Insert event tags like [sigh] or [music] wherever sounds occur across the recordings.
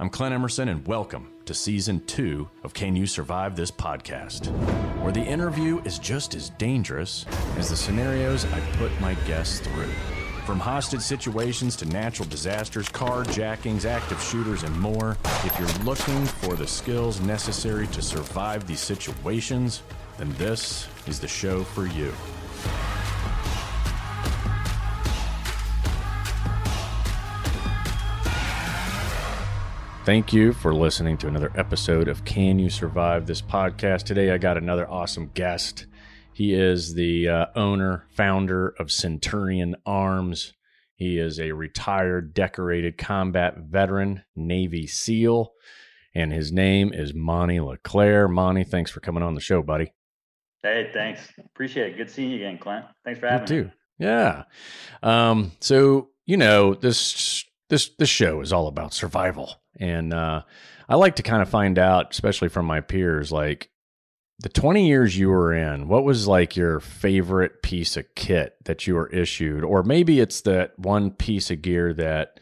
I'm Clint Emerson, and welcome to season two of Can You Survive This Podcast, where the interview is just as dangerous as the scenarios I put my guests through. From hostage situations to natural disasters, carjackings, active shooters, and more, if you're looking for the skills necessary to survive these situations, then this is the show for you. Thank you for listening to another episode of Can You Survive This Podcast. Today, I got another awesome guest. He is the uh, owner, founder of Centurion Arms. He is a retired, decorated combat veteran, Navy SEAL, and his name is Monty LeClair. Monty, thanks for coming on the show, buddy. Hey, thanks. Appreciate it. Good seeing you again, Clint. Thanks for having you too. Yeah. Um, so you know this this this show is all about survival and uh, I like to kind of find out, especially from my peers, like the 20 years you were in, what was like your favorite piece of kit that you were issued? Or maybe it's that one piece of gear that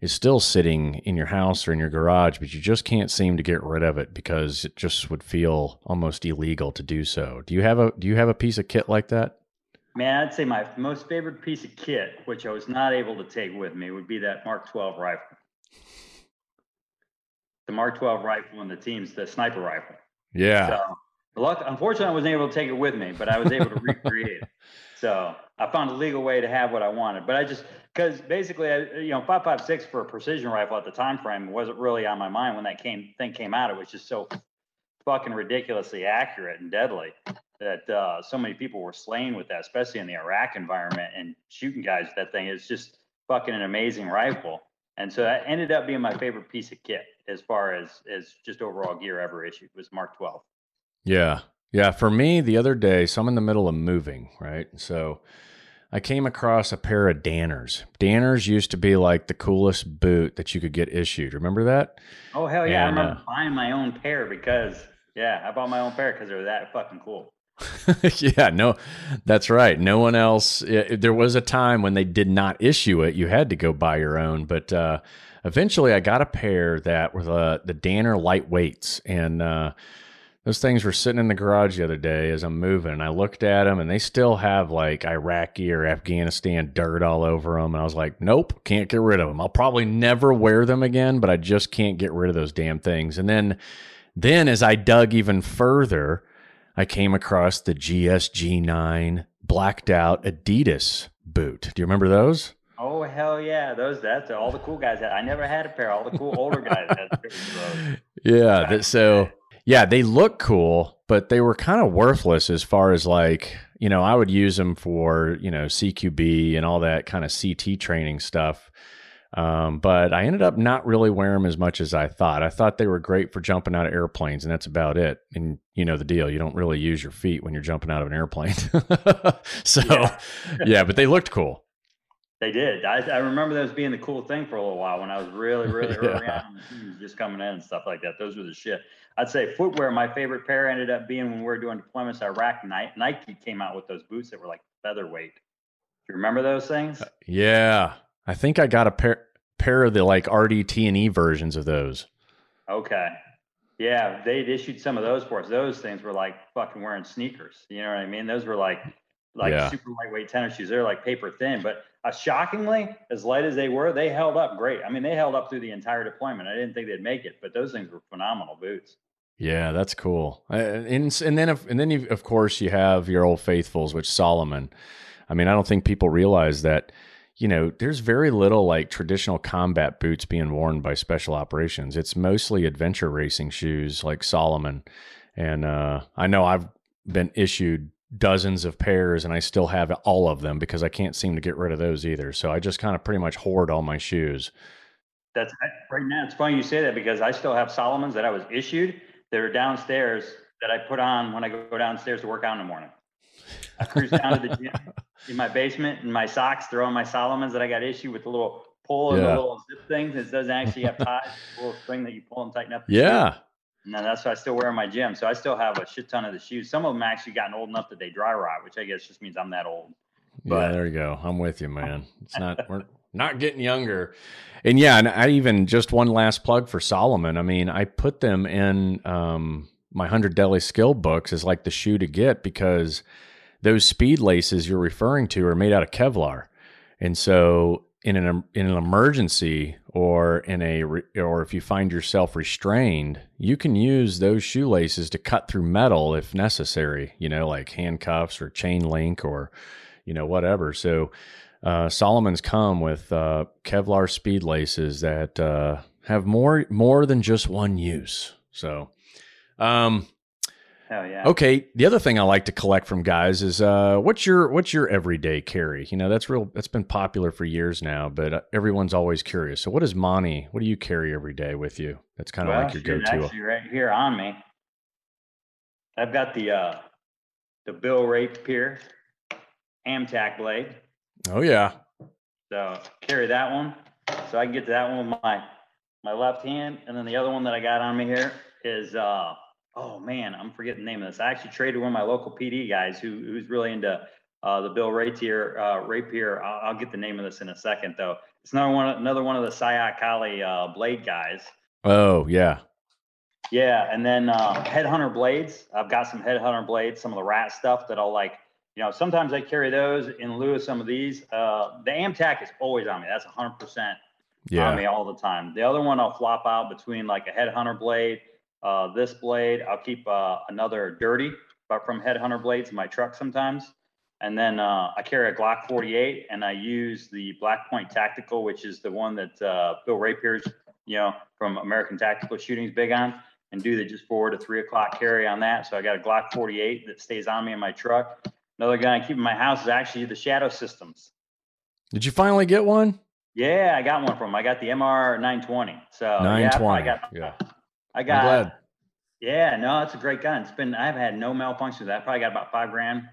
is still sitting in your house or in your garage, but you just can't seem to get rid of it because it just would feel almost illegal to do so. Do you have a do you have a piece of kit like that? Man, I'd say my most favorite piece of kit, which I was not able to take with me, would be that Mark 12 rifle the Mark 12 rifle and the team's the sniper rifle. Yeah. So, luck, unfortunately, I wasn't able to take it with me, but I was able to recreate it. [laughs] So I found a legal way to have what I wanted. But I just because basically, I, you know, five five six for a precision rifle at the time frame wasn't really on my mind when that came thing came out. It was just so fucking ridiculously accurate and deadly that uh, so many people were slain with that, especially in the Iraq environment and shooting guys with that thing. It's just fucking an amazing rifle. And so that ended up being my favorite piece of kit as far as as just overall gear ever issued was Mark 12. Yeah. Yeah, for me the other day, so I'm in the middle of moving, right? So I came across a pair of Danners. Danners used to be like the coolest boot that you could get issued. Remember that? Oh hell yeah! And, I remember uh, buying my own pair because yeah, I bought my own pair because they were that fucking cool. [laughs] yeah, no, that's right. No one else. It, there was a time when they did not issue it. You had to go buy your own. But uh, eventually, I got a pair that were the the Danner lightweights, and uh, those things were sitting in the garage the other day as I'm moving. And I looked at them, and they still have like Iraqi or Afghanistan dirt all over them. And I was like, nope, can't get rid of them. I'll probably never wear them again, but I just can't get rid of those damn things. And then, then as I dug even further I came across the GSG9 blacked out Adidas boot. Do you remember those? Oh hell yeah, those that's all the cool guys had. I never had a pair. All the cool older guys had. [laughs] yeah, that, so yeah, they look cool, but they were kind of worthless as far as like you know I would use them for you know CQB and all that kind of CT training stuff. Um, but I ended up not really wearing them as much as I thought. I thought they were great for jumping out of airplanes, and that's about it. And you know the deal. You don't really use your feet when you're jumping out of an airplane. [laughs] so, yeah. [laughs] yeah, but they looked cool. They did. I, I, remember those being the cool thing for a little while when I was really, really [laughs] early yeah. on, just coming in and stuff like that. Those were the shit. I'd say footwear. My favorite pair ended up being when we were doing deployments Iraq. Nike came out with those boots that were like featherweight. Do you remember those things? Uh, yeah, I think I got a pair pair of the like RDT and E versions of those. Okay. Yeah, they'd issued some of those for us. Those things were like fucking wearing sneakers. You know what I mean? Those were like like yeah. super lightweight tennis shoes. They're like paper thin, but uh, shockingly, as light as they were, they held up great. I mean, they held up through the entire deployment. I didn't think they'd make it, but those things were phenomenal boots. Yeah, that's cool. Uh, and and then if, and then you, of course you have your old faithfuls, which Salomon. I mean, I don't think people realize that you know, there's very little like traditional combat boots being worn by special operations. It's mostly adventure racing shoes like Salomon. And uh, I know I've been issued dozens of pairs and I still have all of them because I can't seem to get rid of those either. So I just kind of pretty much hoard all my shoes. That's right now. It's funny you say that because I still have Salomons that I was issued that are downstairs that I put on when I go downstairs to work out in the morning. I cruise down to the gym [laughs] in my basement in my socks, throwing my Salomons that I got issued with the little pull and yeah. the little zip things. It doesn't actually have ties, a little string that you pull and tighten up. yeah. Shoe. And that's what I still wear in my gym. So I still have a shit ton of the shoes. Some of them actually gotten old enough that they dry rot, which I guess just means I'm that old. But, yeah, there you go. I'm with you, man. It's not we're [laughs] not getting younger. And yeah, and I even just one last plug for Salomon. I mean, I put them in um, my hundred deadly skill books is like the shoe to get because those speed laces you're referring to are made out of Kevlar, and so in an in an emergency or in a or if you find yourself restrained, you can use those shoelaces to cut through metal if necessary. You know, like handcuffs or chain link or you know whatever. So uh, Salomon's come with uh, Kevlar speed laces that uh, have more more than just one use. So, um, Hell yeah. Okay. The other thing I like to collect from guys is uh, what's your what's your everyday carry? You know, that's real. That's been popular for years now, but uh, everyone's always curious. So, what is Monty? What do you carry every day with you? That's kind of well, like your go-to. Actually, right here on me, I've got the uh, the Bill Rapier Amtac blade. Oh yeah. So carry that one, so I can get to that one with my my left hand, and then the other one that I got on me here is uh oh man, I'm forgetting the name of this. I actually traded one of my local PD guys who who's really into uh, the Bill Rapier. Uh, Rapier. I'll, I'll, get the name of this in a second though. It's another one, another one of the Sayoc Kali uh, blade guys. Oh yeah. Yeah, and then uh, headhunter blades. I've got some headhunter blades, some of the rat stuff that I'll like. You know, sometimes I carry those in lieu of some of these. Uh, the Amtac is always on me. That's 100 percent on me all the time. The other one I'll flop out between like a headhunter blade uh, this blade, I'll keep uh, another dirty, but from Headhunter blades in my truck sometimes. And then uh, I carry a Glock 48 and I use the Black Point Tactical, which is the one that uh, Bill Rapier's, you know, from American Tactical Shooting is big on, and do the just four to three o'clock carry on that. So I got a Glock 48 that stays on me in my truck. Another gun I keep in my house is actually the Shadow Systems. Did you finally get one? Yeah, I got one from. Them. I got the MR 920. So 920. Yeah, I got. Yeah. I got. Yeah, no, it's a great gun. It's been I've had no malfunctions with that. Probably got about five grand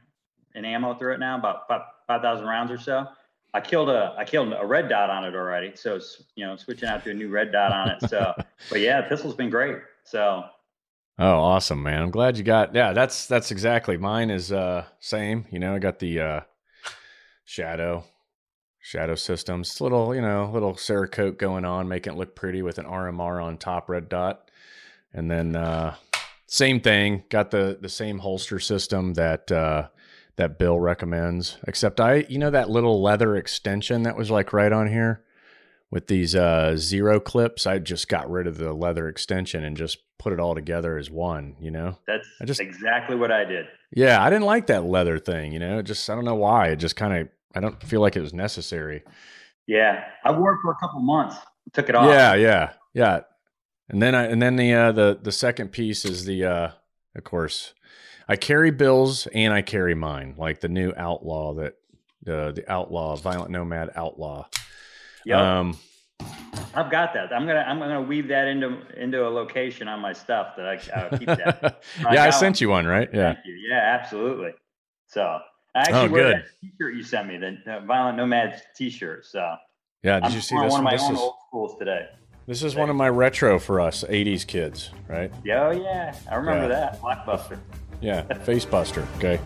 in ammo through it now, about five five thousand rounds or so. I killed a I killed a red dot on it already. So it's you know switching out to a new red dot on it. So, [laughs] but yeah, pistol's been great. So. Oh, awesome, man! I'm glad you got. Yeah, that's that's exactly mine. Is uh same. You know, I got the uh shadow shadow systems. It's little you know little Cerakote going on, making it look pretty with an RMR on top, red dot. And then uh, same thing, got the the same holster system that uh, that Bill recommends. Except I, you know, that little leather extension that was like right on here with these uh, zero clips. I just got rid of the leather extension and just put it all together as one. You know, that's I just exactly what I did. Yeah, I didn't like that leather thing. You know, it just I don't know why. It just kind of I don't feel like it was necessary. Yeah, I wore it for a couple months. Took it off. Yeah, yeah, yeah. And then I and then the uh, the the second piece is the uh, of course I carry Bill's and I carry mine, like the new outlaw that uh, the outlaw violent nomad outlaw. Yeah. Um, I've got that. I'm gonna I'm gonna weave that into into a location on my stuff that I I'll keep that. [laughs] yeah, I, I sent one. you one, right? Yeah. Yeah, absolutely. So I actually oh, wear that T-shirt you sent me, the, the Violent Nomads T-shirt. So yeah, did I'm you see this one? Of my own is... old schools today. This is one of my retro for us 80s kids, right? Yeah, oh yeah. I remember yeah. that. Blockbuster. Yeah, Facebuster. Okay.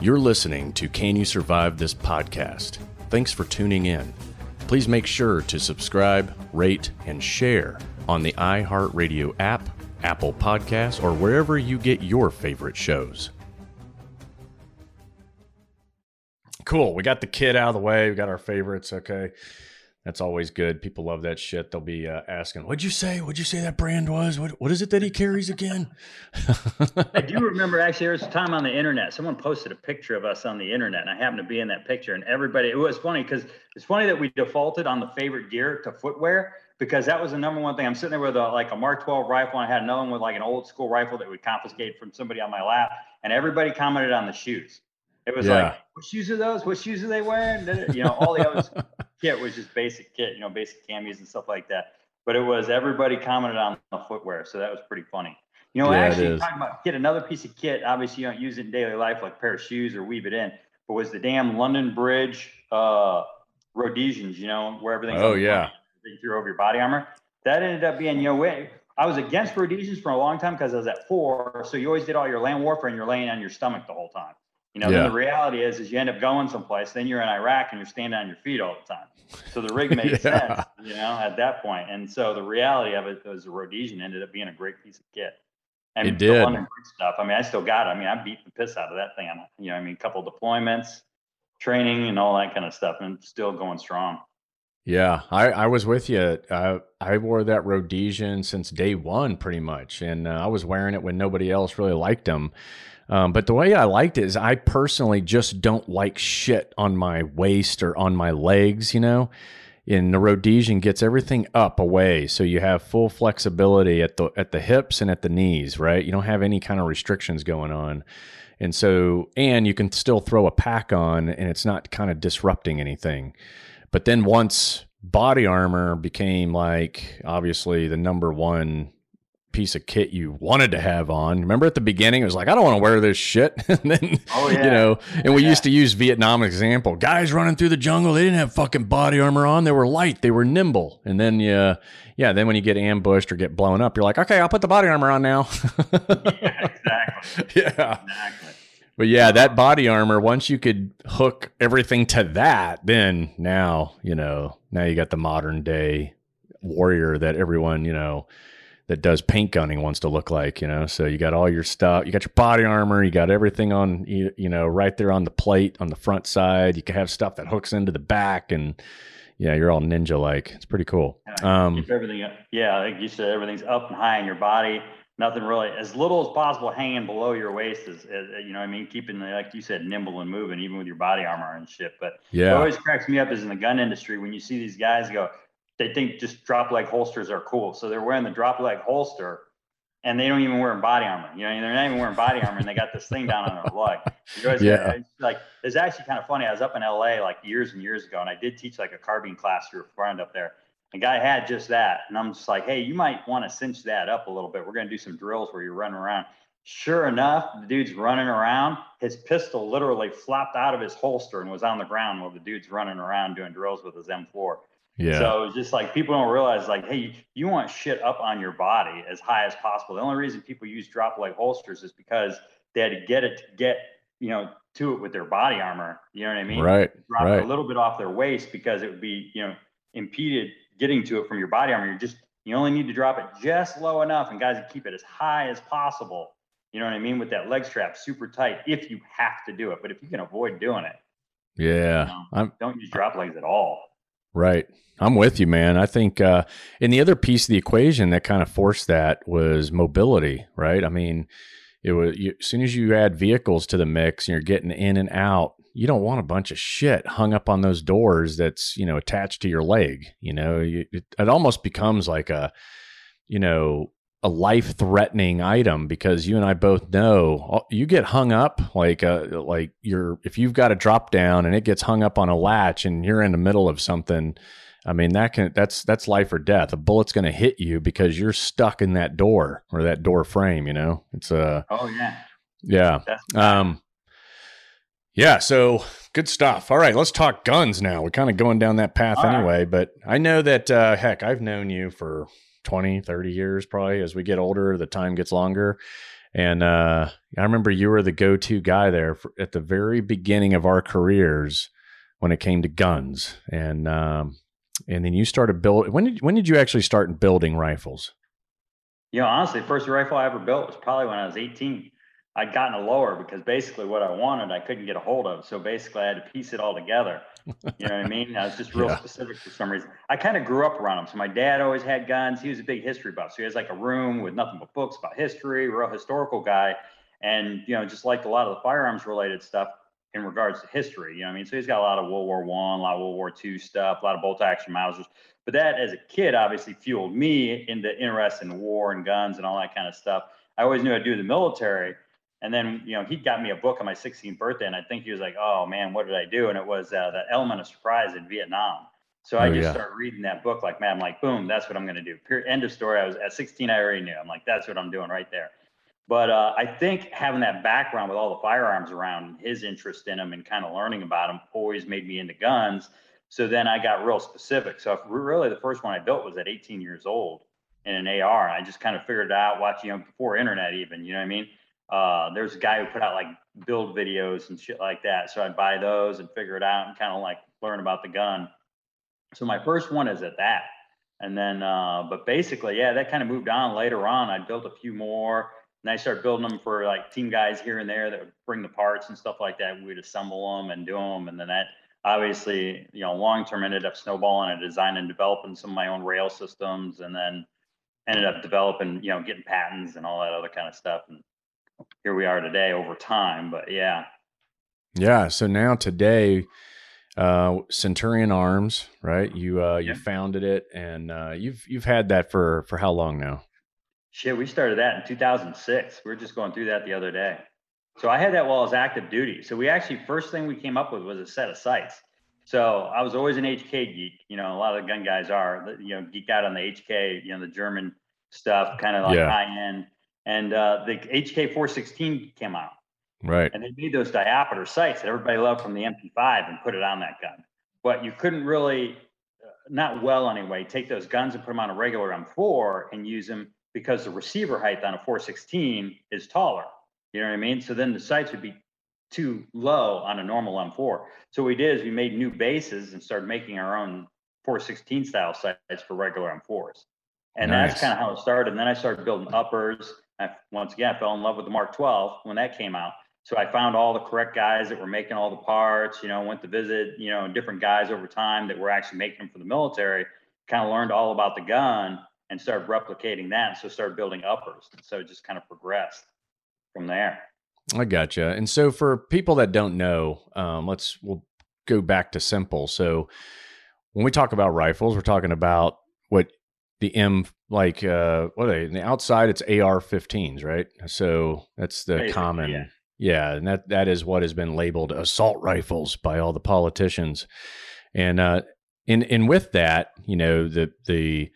You're listening to Can You Survive This podcast. Thanks for tuning in. Please make sure to subscribe, rate, and share on the iHeartRadio app, Apple Podcasts, or wherever you get your favorite shows. Cool. We got the kid out of the way. We got our favorites. Okay. That's always good. People love that shit. They'll be uh, asking, "What'd you say? What'd you say that brand was? What What is it that he carries again?" [laughs] I do remember actually there was a time on the internet someone posted a picture of us on the internet, and I happened to be in that picture. And everybody, it was funny because it's funny that we defaulted on the favorite gear to footwear because that was the number one thing. I'm sitting there with a, like a Mark 12 rifle, and I had another one with like an old school rifle that we confiscated from somebody on my lap, and everybody commented on the shoes. It was yeah. like, what shoes are those? What shoes are they wearing? You know, all the other [laughs] kit was just basic kit, you know, basic camis and stuff like that. But it was everybody commented on the footwear, so that was pretty funny. You know, yeah, actually talking about kit, another piece of kit. Obviously, you don't use it in daily life like a pair of shoes or weave it in, but was the damn London Bridge uh, Rhodesians. You know, where everything? oh yeah, you threw over your body armor. That ended up being you know way. I was against Rhodesians for a long time because I was at four, so you always did all your land warfare and you're laying on your stomach the whole time. You know, yeah. the reality is, is you end up going someplace, then you're in Iraq and you're standing on your feet all the time. So the rig [laughs] made yeah. sense, you know, at that point. And so the reality of it was the Rhodesian ended up being a great piece of kit. And it did. stuff. I mean, I still got it. I mean, I beat the piss out of that thing. On, you know, I mean, a couple deployments, training, and all that kind of stuff, and still going strong. Yeah, I, I was with you. I, I wore that Rhodesian since day one, pretty much, and uh, I was wearing it when nobody else really liked them. Um, but the way I liked it is, I personally just don't like shit on my waist or on my legs. You know, in the Rhodesian gets everything up away, so you have full flexibility at the at the hips and at the knees. Right, you don't have any kind of restrictions going on. And so, and you can still throw a pack on and it's not kind of disrupting anything. But then once body armor became like obviously the number one piece of kit you wanted to have on. Remember at the beginning, it was like, I don't want to wear this shit. [laughs] and then, oh, yeah. you know, and we yeah. used to use Vietnam example. Guys running through the jungle, they didn't have fucking body armor on. They were light, they were nimble. And then, yeah, yeah, then when you get ambushed or get blown up, you're like, okay, I'll put the body armor on now. [laughs] yeah, exactly. [laughs] Yeah. Exactly. But yeah, that body armor, once you could hook everything to that, then now, you know, now you got the modern day warrior that everyone, you know, that does paint gunning wants to look like, you know. So you got all your stuff, you got your body armor, you got everything on you, you know, right there on the plate on the front side. You can have stuff that hooks into the back and yeah, you're all ninja like. It's pretty cool. Um, everything, yeah, like you said, everything's up and high in your body nothing really as little as possible hanging below your waist is, you know i mean keeping the, like you said nimble and moving even with your body armor and shit but yeah it always cracks me up is in the gun industry when you see these guys go they think just drop leg holsters are cool so they're wearing the drop leg holster and they don't even wear body armor you know they're not even wearing body armor and they got this thing down on their leg yeah. like it's actually kind of funny i was up in la like years and years ago and i did teach like a carbine class through a friend up there the guy had just that. And I'm just like, hey, you might want to cinch that up a little bit. We're going to do some drills where you're running around. Sure enough, the dude's running around. His pistol literally flopped out of his holster and was on the ground while the dude's running around doing drills with his M4. Yeah. So it's just like people don't realize, like, hey, you want shit up on your body as high as possible. The only reason people use drop leg holsters is because they had to get it to get, you know, to it with their body armor. You know what I mean? Right. Drop right. a little bit off their waist because it would be, you know, impeded getting to it from your body armor. You're just you only need to drop it just low enough, and guys keep it as high as possible. You know what I mean with that leg strap super tight if you have to do it. But if you can avoid doing it, yeah, you know, don't use drop legs at all. Right. I'm with you, man. I think, uh, and the other piece of the equation that kind of forced that was mobility, right? I mean, it was you, as soon as you add vehicles to the mix and you're getting in and out, you don't want a bunch of shit hung up on those doors that's you know attached to your leg you know you, it, it almost becomes like a you know a life threatening item because you and I both know you get hung up like a, uh, like you're if you've got a drop down and it gets hung up on a latch and you're in the middle of something I mean that can that's that's life or death a bullet's going to hit you because you're stuck in that door or that door frame you know it's a uh, oh yeah yeah um yeah, so good stuff. All right, let's talk guns now. We're kind of going down that path All anyway, right. but I know that uh, heck, I've known you for 20, 30 years probably. As we get older, the time gets longer. And uh, I remember you were the go-to guy there for, at the very beginning of our careers when it came to guns. And um, and then you started build. When did when did you actually start building rifles? You know, honestly, the first rifle I ever built was probably when I was 18. I'd gotten a lower because basically what I wanted I couldn't get a hold of. So basically I had to piece it all together. You know what I mean? I was just real yeah. specific for some reason. I kind of grew up around them. So my dad always had guns. He was a big history buff. So he has like a room with nothing but books about history, real historical guy. And, you know, just like a lot of the firearms related stuff in regards to history. You know what I mean? So he's got a lot of World War One, a lot of World War Two stuff, a lot of bolt action Mausers. But that as a kid obviously fueled me into interest in war and guns and all that kind of stuff. I always knew I'd do the military and then, you know, he got me a book on my 16th birthday, and I think he was like, "Oh man, what did I do?" And it was uh, the Element of Surprise in Vietnam. So I oh, just yeah. started reading that book, like, man, I'm like, boom, that's what I'm going to do. Period. End of story. I was at 16, I already knew. I'm like, that's what I'm doing right there. But uh, I think having that background with all the firearms around, his interest in them, and kind of learning about them, always made me into guns. So then I got real specific. So really, the first one I built was at 18 years old in an AR. And I just kind of figured it out watching, you know, before internet even. You know what I mean? Uh, there's a guy who put out like build videos and shit like that. So I'd buy those and figure it out and kind of like learn about the gun. So my first one is at that. And then, uh, but basically, yeah, that kind of moved on later on. I built a few more and I started building them for like team guys here and there that would bring the parts and stuff like that. We'd assemble them and do them. And then that obviously, you know, long term ended up snowballing and designing and developing some of my own rail systems and then ended up developing, you know, getting patents and all that other kind of stuff. And here we are today over time. But yeah. Yeah. So now today, uh, Centurion Arms, right? You uh, you yeah. founded it, and uh, you've you've had that for for how long now? Shit, we started that in 2006. We were just going through that the other day. So I had that while I was active duty. So we actually first thing we came up with was a set of sights. So I was always an HK geek. You know, a lot of the gun guys are. You know, geek out on the HK. You know, the German stuff, kind of like yeah. high end. And uh, the HK 416 came out. Right. And they made those diopter sights that everybody loved from the MP5 and put it on that gun. But you couldn't really, uh, not well anyway, take those guns and put them on a regular M4 and use them because the receiver height on a 416 is taller. You know what I mean? So then the sights would be too low on a normal M4. So what we did is we made new bases and started making our own 416 style sights for regular M4s. And nice. that's kind of how it started. And then I started building uppers. I, once again, I fell in love with the Mark 12 when that came out. So I found all the correct guys that were making all the parts, you know, went to visit, you know, different guys over time that were actually making them for the military, kind of learned all about the gun and started replicating that. So started building uppers. So it just kind of progressed from there. I gotcha. And so for people that don't know, um, let's we'll go back to simple. So when we talk about rifles, we're talking about what the M like uh what are they? In the outside it's AR-15s, right? So that's the Basically, common yeah. yeah, and that that is what has been labeled assault rifles by all the politicians. And uh in and with that, you know, the the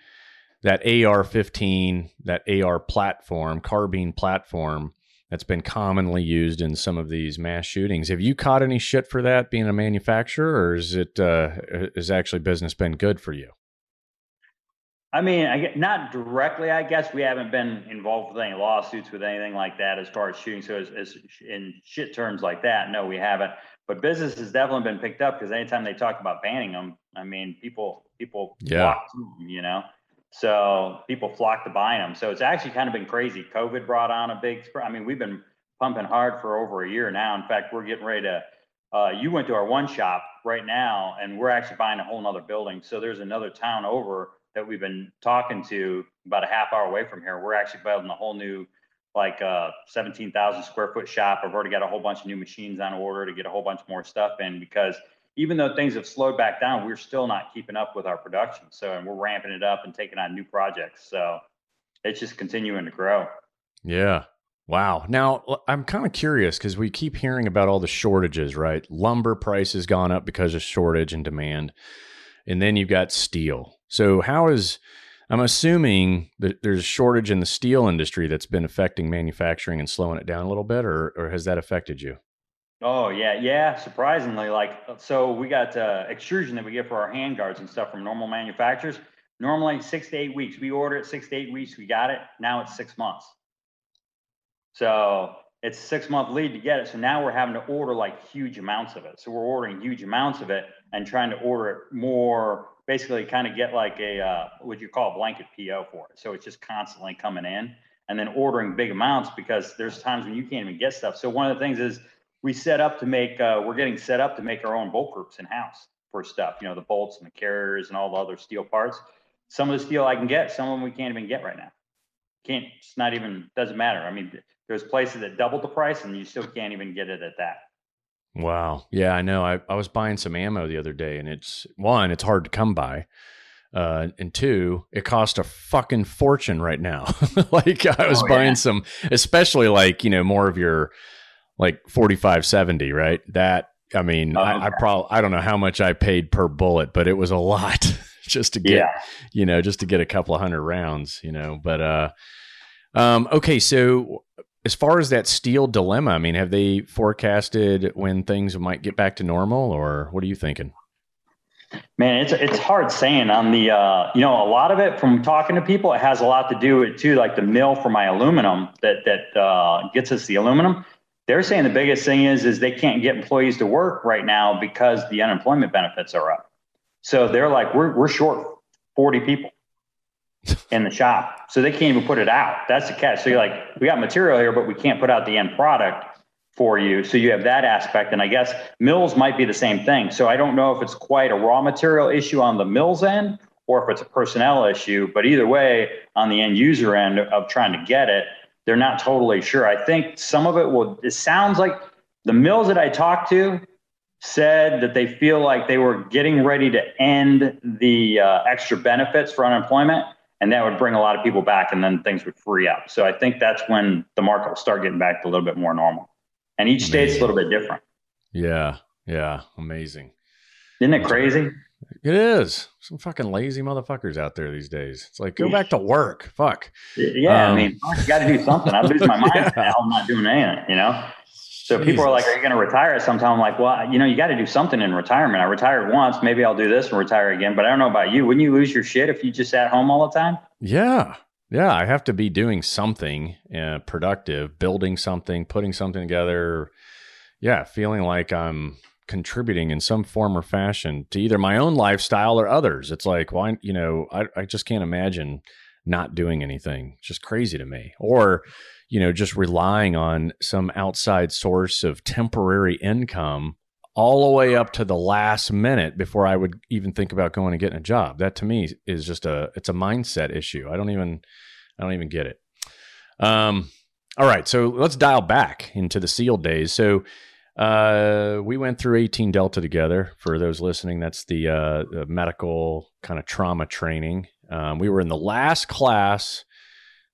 that AR-15, that AR platform, carbine platform that's been commonly used in some of these mass shootings. Have you caught any shit for that being a manufacturer, or is it uh, is actually business been good for you? I mean, I get, not directly. I guess we haven't been involved with any lawsuits with anything like that as far as shooting. So, as, as in shit terms like that, no, we haven't. But business has definitely been picked up because anytime they talk about banning them, I mean, people people yeah. Them, you know. So people flock to buying them. So it's actually kind of been crazy. COVID brought on a big. I mean, we've been pumping hard for over a year now. In fact, we're getting ready to. Uh, you went to our one shop right now, and we're actually buying a whole nother building. So there's another town over that we've been talking to about a half hour away from here. We're actually building a whole new, like, uh, 17,000 square foot shop. I've already got a whole bunch of new machines on order to get a whole bunch more stuff in because even though things have slowed back down, we're still not keeping up with our production. So, and we're ramping it up and taking on new projects. So it's just continuing to grow. Yeah. Wow. Now, I'm kind of curious because we keep hearing about all the shortages, right? Lumber prices gone up because of shortage and demand. And then you've got steel. So, how is, I'm assuming that there's a shortage in the steel industry that's been affecting manufacturing and slowing it down a little bit, or, or has that affected you? Oh yeah, yeah. Surprisingly, like so, we got uh, extrusion that we get for our hand guards and stuff from normal manufacturers. Normally six to eight weeks. We order it six to eight weeks. We got it. Now it's six months. So it's a six month lead to get it. So now we're having to order like huge amounts of it. So we're ordering huge amounts of it and trying to order it more. Basically, kind of get like a uh, what you call a blanket PO for it. So it's just constantly coming in and then ordering big amounts because there's times when you can't even get stuff. So one of the things is we set up to make uh, we're getting set up to make our own bolt groups in house for stuff you know the bolts and the carriers and all the other steel parts some of the steel i can get some of them we can't even get right now can't it's not even doesn't matter i mean there's places that doubled the price and you still can't even get it at that wow yeah i know i, I was buying some ammo the other day and it's one it's hard to come by uh, and two, it cost a fucking fortune right now. [laughs] like I was oh, buying yeah. some, especially like you know more of your like 45 70 right that i mean oh, I, I probably i don't know how much i paid per bullet but it was a [laughs] lot just to get yeah. you know just to get a couple of hundred rounds you know but uh um okay so as far as that steel dilemma i mean have they forecasted when things might get back to normal or what are you thinking Man, it's it's hard saying on the uh, you know a lot of it from talking to people. It has a lot to do with too, like the mill for my aluminum that that uh, gets us the aluminum. They're saying the biggest thing is is they can't get employees to work right now because the unemployment benefits are up. So they're like, we're we're short forty people in the shop, so they can't even put it out. That's the catch. So you're like, we got material here, but we can't put out the end product for you. So you have that aspect. And I guess mills might be the same thing. So I don't know if it's quite a raw material issue on the mills end or if it's a personnel issue. But either way, on the end user end of trying to get it, they're not totally sure. I think some of it will, it sounds like the mills that I talked to said that they feel like they were getting ready to end the uh, extra benefits for unemployment. And that would bring a lot of people back and then things would free up. So I think that's when the market will start getting back to a little bit more normal and each state's a little bit different. Yeah, yeah, amazing. Isn't it crazy? It is. Some fucking lazy motherfuckers out there these days. It's like go back to work. Fuck. Yeah, um, I mean, you got to do something. I lose my [laughs] mind. Yeah. I'm not doing anything. You know. So Jesus. people are like, "Are you going to retire at some time?" I'm like, "Well, you know, you got to do something in retirement. I retired once. Maybe I'll do this and retire again. But I don't know about you. Wouldn't you lose your shit if you just sat home all the time?" Yeah, yeah, I have to be doing something uh, productive, building something, putting something together. Yeah, feeling like I'm contributing in some form or fashion to either my own lifestyle or others. It's like, why, you know, I, I just can't imagine not doing anything. It's just crazy to me. Or, you know, just relying on some outside source of temporary income all the way up to the last minute before I would even think about going and getting a job. That to me is just a it's a mindset issue. I don't even I don't even get it. Um all right, so let's dial back into the SEAL days. So uh, we went through 18 Delta together. For those listening, that's the, uh, the medical kind of trauma training. Um, we were in the last class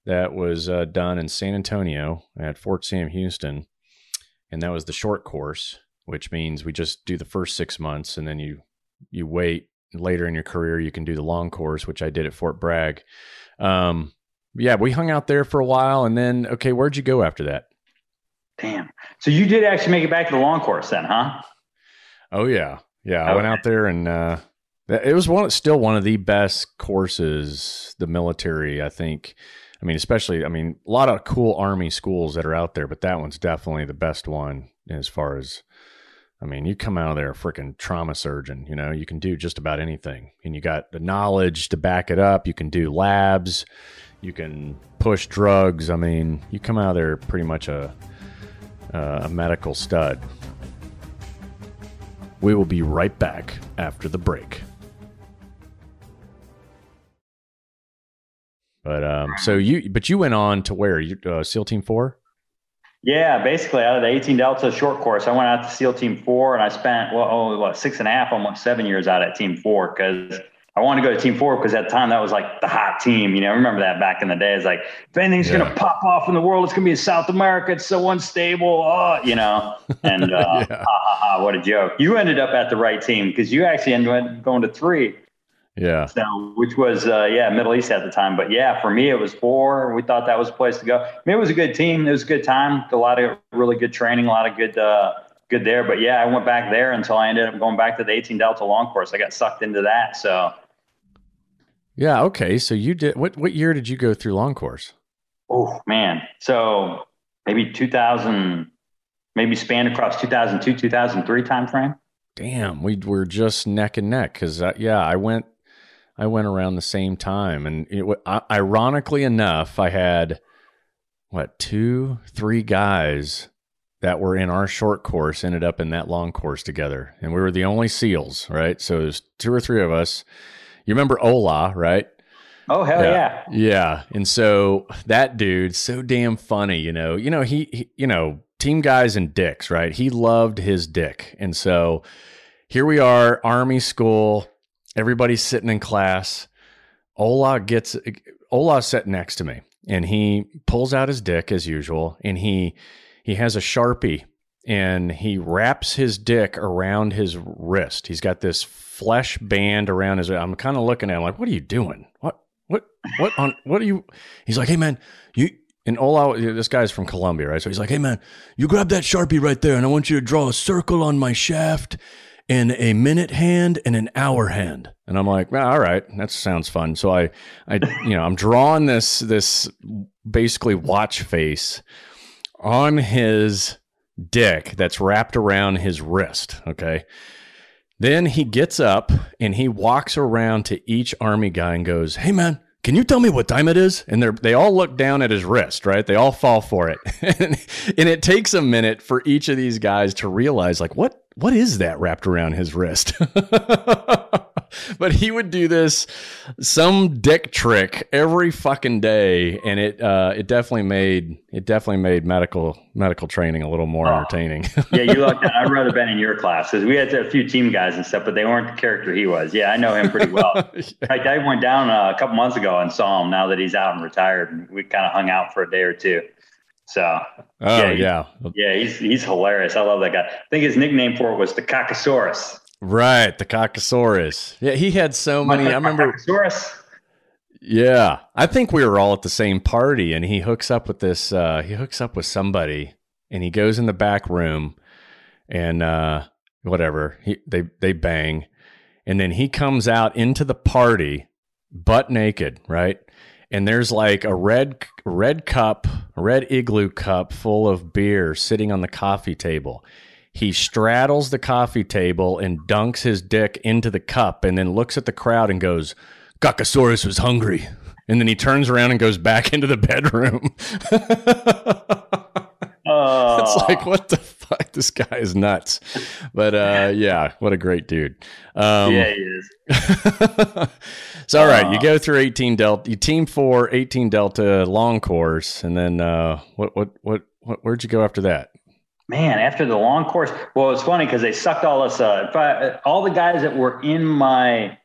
that was uh, done in San Antonio at Fort Sam Houston, and that was the short course which means we just do the first six months and then you you wait later in your career you can do the long course which i did at fort bragg. Um, yeah we hung out there for a while and then okay where'd you go after that? Damn. So you did actually make it back to the long course then huh? Oh yeah. Yeah okay. i went out there and uh, it was one still one of the best courses the military i think i mean especially i mean a lot of cool army schools that are out there but that one's definitely the best one as far as I mean, you come out of there a freaking trauma surgeon, you know, you can do just about anything. And you got the knowledge to back it up. You can do labs, you can push drugs. I mean, you come out of there pretty much a, a medical stud. We will be right back after the break. But um, so you, but you went on to where you uh, SEAL Team Four? Yeah, basically out of the 18 Delta short course, I went out to SEAL Team Four, and I spent well, oh, what six and a half, almost seven years out at Team Four because I wanted to go to Team Four because at the time that was like the hot team. You know, I remember that back in the day. It's like if anything's yeah. gonna pop off in the world, it's gonna be in South America. It's so unstable. Oh, you know, and [laughs] uh, yeah. ha, ha, ha, what a joke. You ended up at the right team because you actually ended up going to three. Yeah. So, which was, uh, yeah, Middle East at the time. But yeah, for me, it was four. We thought that was a place to go. I mean, it was a good team. It was a good time. A lot of really good training, a lot of good, uh, good there. But yeah, I went back there until I ended up going back to the 18 Delta long course. I got sucked into that. So, yeah. Okay. So you did, what, what year did you go through long course? Oh, man. So maybe 2000, maybe spanned across 2002, 2003 timeframe. Damn, we were just neck and neck because, uh, yeah, I went I went around the same time, and it, ironically enough, I had what two, three guys that were in our short course ended up in that long course together, and we were the only SEALs, right? So there's two or three of us. You remember Ola, right? Oh hell yeah. yeah. Yeah. And so that dude, so damn funny, you know. You know, he, he, you know, team guys and dicks, right? He loved his dick. And so here we are, army school, Everybody's sitting in class. Ola gets Ola sat next to me and he pulls out his dick as usual and he he has a sharpie and he wraps his dick around his wrist. He's got this flesh band around his. I'm kind of looking at him like, "What are you doing? What what what on what are you?" He's like, "Hey man, you." And Ola, this guy's from Colombia, right? So he's like, "Hey man, you grab that sharpie right there, and I want you to draw a circle on my shaft, in a minute hand and an hour hand. And I'm like, well, all right, that sounds fun. So I, I, you know, I'm drawing this this basically watch face on his dick that's wrapped around his wrist. Okay. Then he gets up and he walks around to each army guy and goes, Hey man, can you tell me what time it is? And they they all look down at his wrist, right? They all fall for it. and, [laughs] and it takes a minute for each of these guys to realize like what what is that wrapped around his wrist? [laughs] [laughs] but he would do this some dick trick every fucking day, and it uh, it definitely made it definitely made medical medical training a little more oh. entertaining. [laughs] yeah, you lucked out. I'd rather been in your classes. We had a few team guys and stuff, but they weren't the character he was. Yeah, I know him pretty well. [laughs] yeah. Like I went down uh, a couple months ago and saw him. Now that he's out and retired, we kind of hung out for a day or two. So, oh yeah, yeah, yeah, he's he's hilarious. I love that guy. I think his nickname for it was the Cockosaurus. Right, the Cockosaurus. Yeah, he had so many. I remember. Cockosaurus. Yeah, I think we were all at the same party, and he hooks up with this. Uh, he hooks up with somebody, and he goes in the back room, and uh, whatever. He they they bang, and then he comes out into the party, butt naked, right? and there's like a red red cup, red igloo cup full of beer sitting on the coffee table. He straddles the coffee table and dunks his dick into the cup and then looks at the crowd and goes, Cockosaurus was hungry. And then he turns around and goes back into the bedroom. uh. [laughs] It's like, what the fuck? This guy is nuts. But uh, [laughs] yeah, what a great dude. Um, yeah, he is. [laughs] so, all right, uh, you go through 18 Delta, you team four, 18 Delta long course. And then uh, what, what, what, what, where'd you go after that? Man, after the long course, well, it's funny because they sucked all us. Uh, all the guys that were in my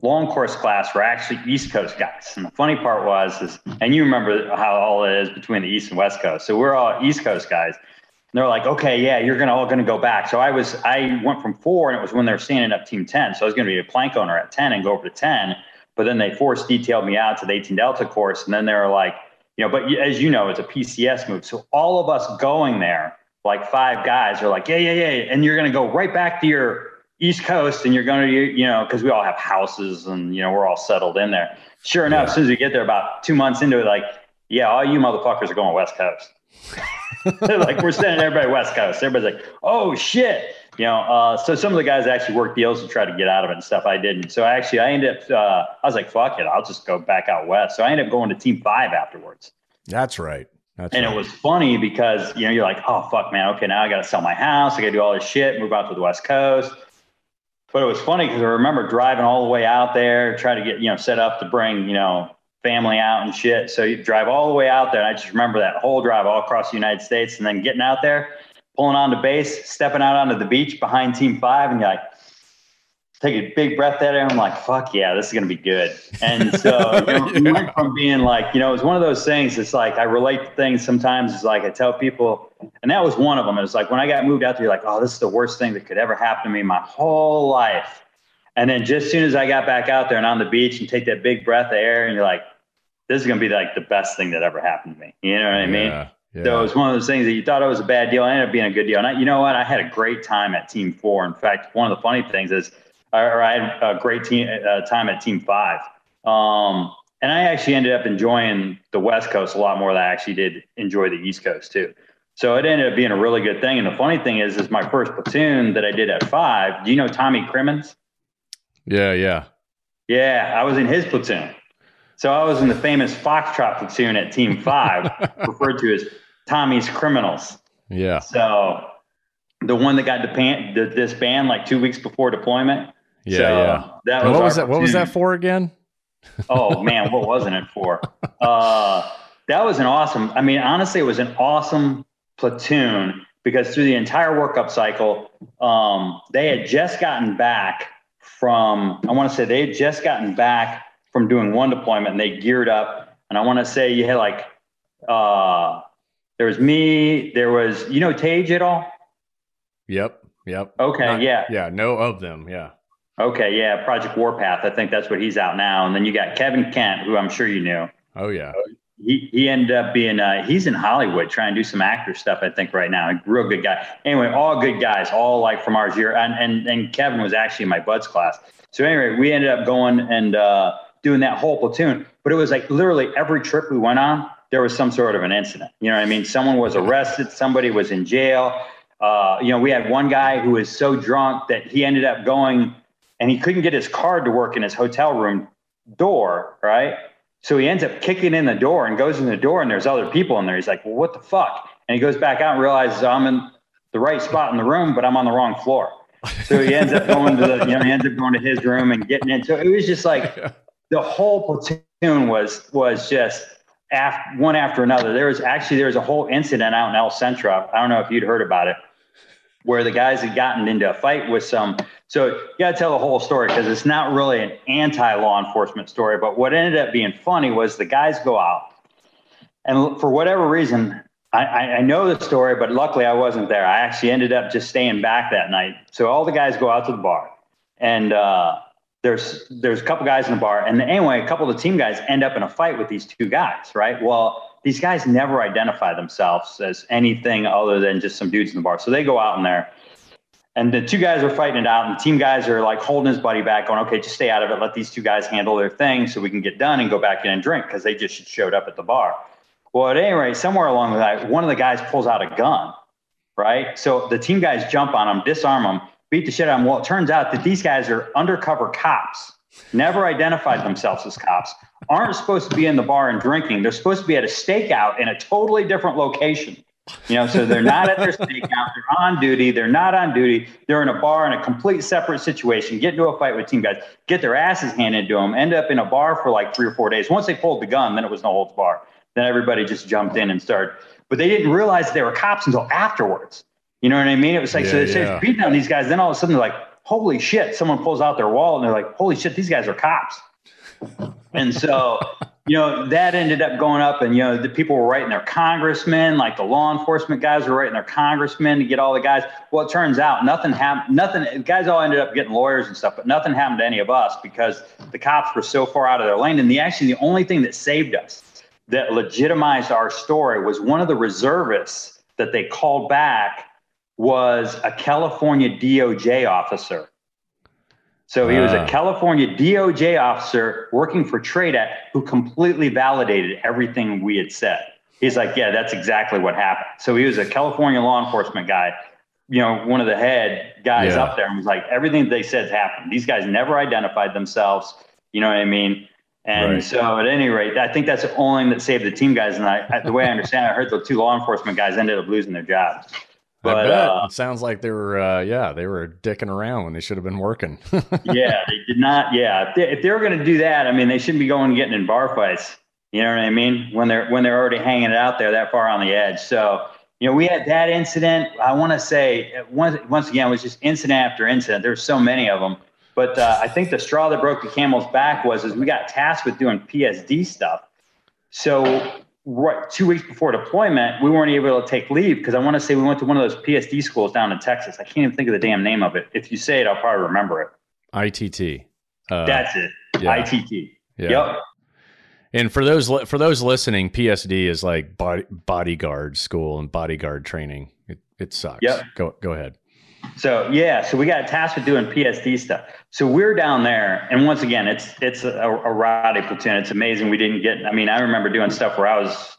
long course class were actually East Coast guys. And the funny part was, is, and you remember how all it is between the East and West Coast. So we're all East Coast guys. And they're like, okay, yeah, you're gonna all gonna go back. So I was, I went from four, and it was when they were standing up team ten. So I was gonna be a plank owner at ten and go over to ten. But then they force detailed me out to the 18 Delta course, and then they were like, you know, but as you know, it's a PCS move. So all of us going there, like five guys, are like, yeah, yeah, yeah, and you're gonna go right back to your East Coast and you're going to, you know, because we all have houses and, you know, we're all settled in there. Sure enough, yeah. as soon as we get there, about two months into it, like, yeah, all you motherfuckers are going West Coast. They're [laughs] like, we're sending everybody West Coast. Everybody's like, oh, shit. You know, uh, so some of the guys actually worked deals to try to get out of it and stuff. I didn't. So I actually, I ended up, uh, I was like, fuck it, I'll just go back out west. So I ended up going to Team Five afterwards. That's right. That's and right. it was funny because, you know, you're like, oh, fuck, man. Okay, now I got to sell my house. I got to do all this shit, move out to the West Coast but it was funny because I remember driving all the way out there, try to get, you know, set up to bring, you know, family out and shit. So you drive all the way out there. And I just remember that whole drive all across the United States and then getting out there, pulling onto base, stepping out onto the beach behind team five. And you're like, take a big breath at it. I'm like, fuck yeah, this is going to be good. And so [laughs] you know, yeah. went from being like, you know, it was one of those things. It's like, I relate to things sometimes. It's like, I tell people, and that was one of them. It was like, when I got moved out to there, like, oh, this is the worst thing that could ever happen to me my whole life. And then just as soon as I got back out there and on the beach and take that big breath of air and you're like, this is going to be like the best thing that ever happened to me. You know what I mean? Yeah. Yeah. So it was one of those things that you thought it was a bad deal. It ended up being a good deal. And I, you know what? I had a great time at Team Four. In fact, one of the funny things is or I had a great team uh, time at Team Five. Um, and I actually ended up enjoying the West Coast a lot more than I actually did enjoy the East Coast too. So it ended up being a really good thing. And the funny thing is, is my first platoon that I did at five. Do you know Tommy Crimmins? Yeah, yeah, yeah. I was in his platoon. So I was in the famous Foxtrot platoon at Team Five, [laughs] referred to as Tommy's Criminals. Yeah. So the one that got disbanded like two weeks before deployment. Yeah, so yeah. That was what was that? What was that for again? oh [laughs] man, what wasn't it for? Uh, that was an awesome. I mean, honestly, it was an awesome platoon because through the entire workup cycle, um, they had just gotten back from. I want to say they had just gotten back from doing one deployment, and they geared up. And I want to say you had like, uh, there was me. There was you know Tage at all. Yep. Yep. Okay. Not, yeah. Yeah. No of them. Yeah. Okay, yeah, Project Warpath. I think that's what he's out now. And then you got Kevin Kent, who I'm sure you knew. Oh yeah. he, he ended up being uh, he's in Hollywood trying to do some actor stuff I think right now. A real good guy. Anyway, all good guys, all like from our year. And and and Kevin was actually in my BUD/S class. So anyway, we ended up going and uh, doing that whole platoon. But it was like literally every trip we went on, there was some sort of an incident. You know what I mean? Someone was arrested, somebody was in jail. Uh, you know, we had one guy who was so drunk that he ended up going and he couldn't get his card to work in his hotel room door, right? So he ends up kicking in the door and goes in the door, and there's other people in there. He's like, well, what the fuck? And he goes back out and realizes I'm in the right spot in the room, but I'm on the wrong floor. So he ends up going to the, you know, he ends up going to his room and getting in. So it was just like [laughs] the whole platoon was was just after, one after another. There was actually there was a whole incident out in El Centro. I don't know if you'd heard about it, where the guys had gotten into a fight with some so you got to tell the whole story because it's not really an anti law enforcement story. But what ended up being funny was the guys go out, and for whatever reason, I, I, know the story, but luckily I wasn't there. I actually ended up just staying back that night. So all the guys go out to the bar, and uh, there's there's a couple guys in the bar, and anyway, a couple of the team guys end up in a fight with these two guys, right? Well, these guys never identify themselves as anything other than just some dudes in the bar. So they go out in there and the two guys are fighting it out, and the team guys are like holding his buddy back, going, "Okay, just stay out of it. Let these two guys handle their thing, so we can get done and go back in and drink." Because they just showed up at the bar. Well, at any rate, somewhere along the line, one of the guys pulls out a gun, right? So the team guys jump on him, disarm him, beat the shit out of him. Well, it turns out that these guys are undercover cops, never identified themselves as cops, aren't supposed to be in the bar and drinking. They're supposed to be at a stakeout in a totally different location. You know, so they're not at their [laughs] stakeout, they're on duty, they're not on duty, they're in a bar in a complete separate situation, get into a fight with team guys, get their asses handed to them, end up in a bar for like three or four days. Once they pulled the gun, then it was no holds bar. Then everybody just jumped in and started. But they didn't realize they were cops until afterwards. You know what I mean? It was like, yeah, so they started beating on these guys. Then all of a sudden they're like, holy shit, someone pulls out their wallet and they're like, holy shit, these guys are cops. and so you know, that ended up going up, and you know, the people were writing their congressmen, like the law enforcement guys were writing their congressmen to get all the guys. Well, it turns out nothing happened. Nothing. Guys all ended up getting lawyers and stuff, but nothing happened to any of us because the cops were so far out of their lane. And the actually the only thing that saved us, that legitimized our story, was one of the reservists that they called back was a California DOJ officer so he was a ah. California DOJ officer working for TRADET who completely validated everything we had said. He's like, yeah, that's exactly what happened. So he was a California law enforcement guy, you know, one of the head guys yeah. up there, and was like, everything they said happened. These guys never identified themselves. You know what I mean? And right. so, at any rate, I think that's the only thing that saved the team guys. And I, the way I understand, it, I heard the two law enforcement guys ended up losing their jobs. But, I bet. Uh, it sounds like they were, uh, yeah, they were dicking around when they should have been working. [laughs] yeah, they did not. Yeah, if they, if they were going to do that, I mean, they shouldn't be going and getting in bar fights. You know what I mean? When they're when they're already hanging it out there that far on the edge. So, you know, we had that incident. I want to say once once again, it was just incident after incident. There's so many of them. But uh, I think the straw that broke the camel's back was is we got tasked with doing PSD stuff. So right two weeks before deployment, we weren't able to take leave because I want to say we went to one of those PSD schools down in Texas. I can't even think of the damn name of it. If you say it, I'll probably remember it. ITT. Uh, That's it. Yeah. ITT. Yeah. Yep. And for those for those listening, PSD is like body, bodyguard school and bodyguard training. It it sucks. Yep. Go go ahead. So yeah, so we got tasked with doing PSD stuff. So we're down there, and once again, it's it's a, a rowdy platoon. It's amazing we didn't get. I mean, I remember doing stuff where I was.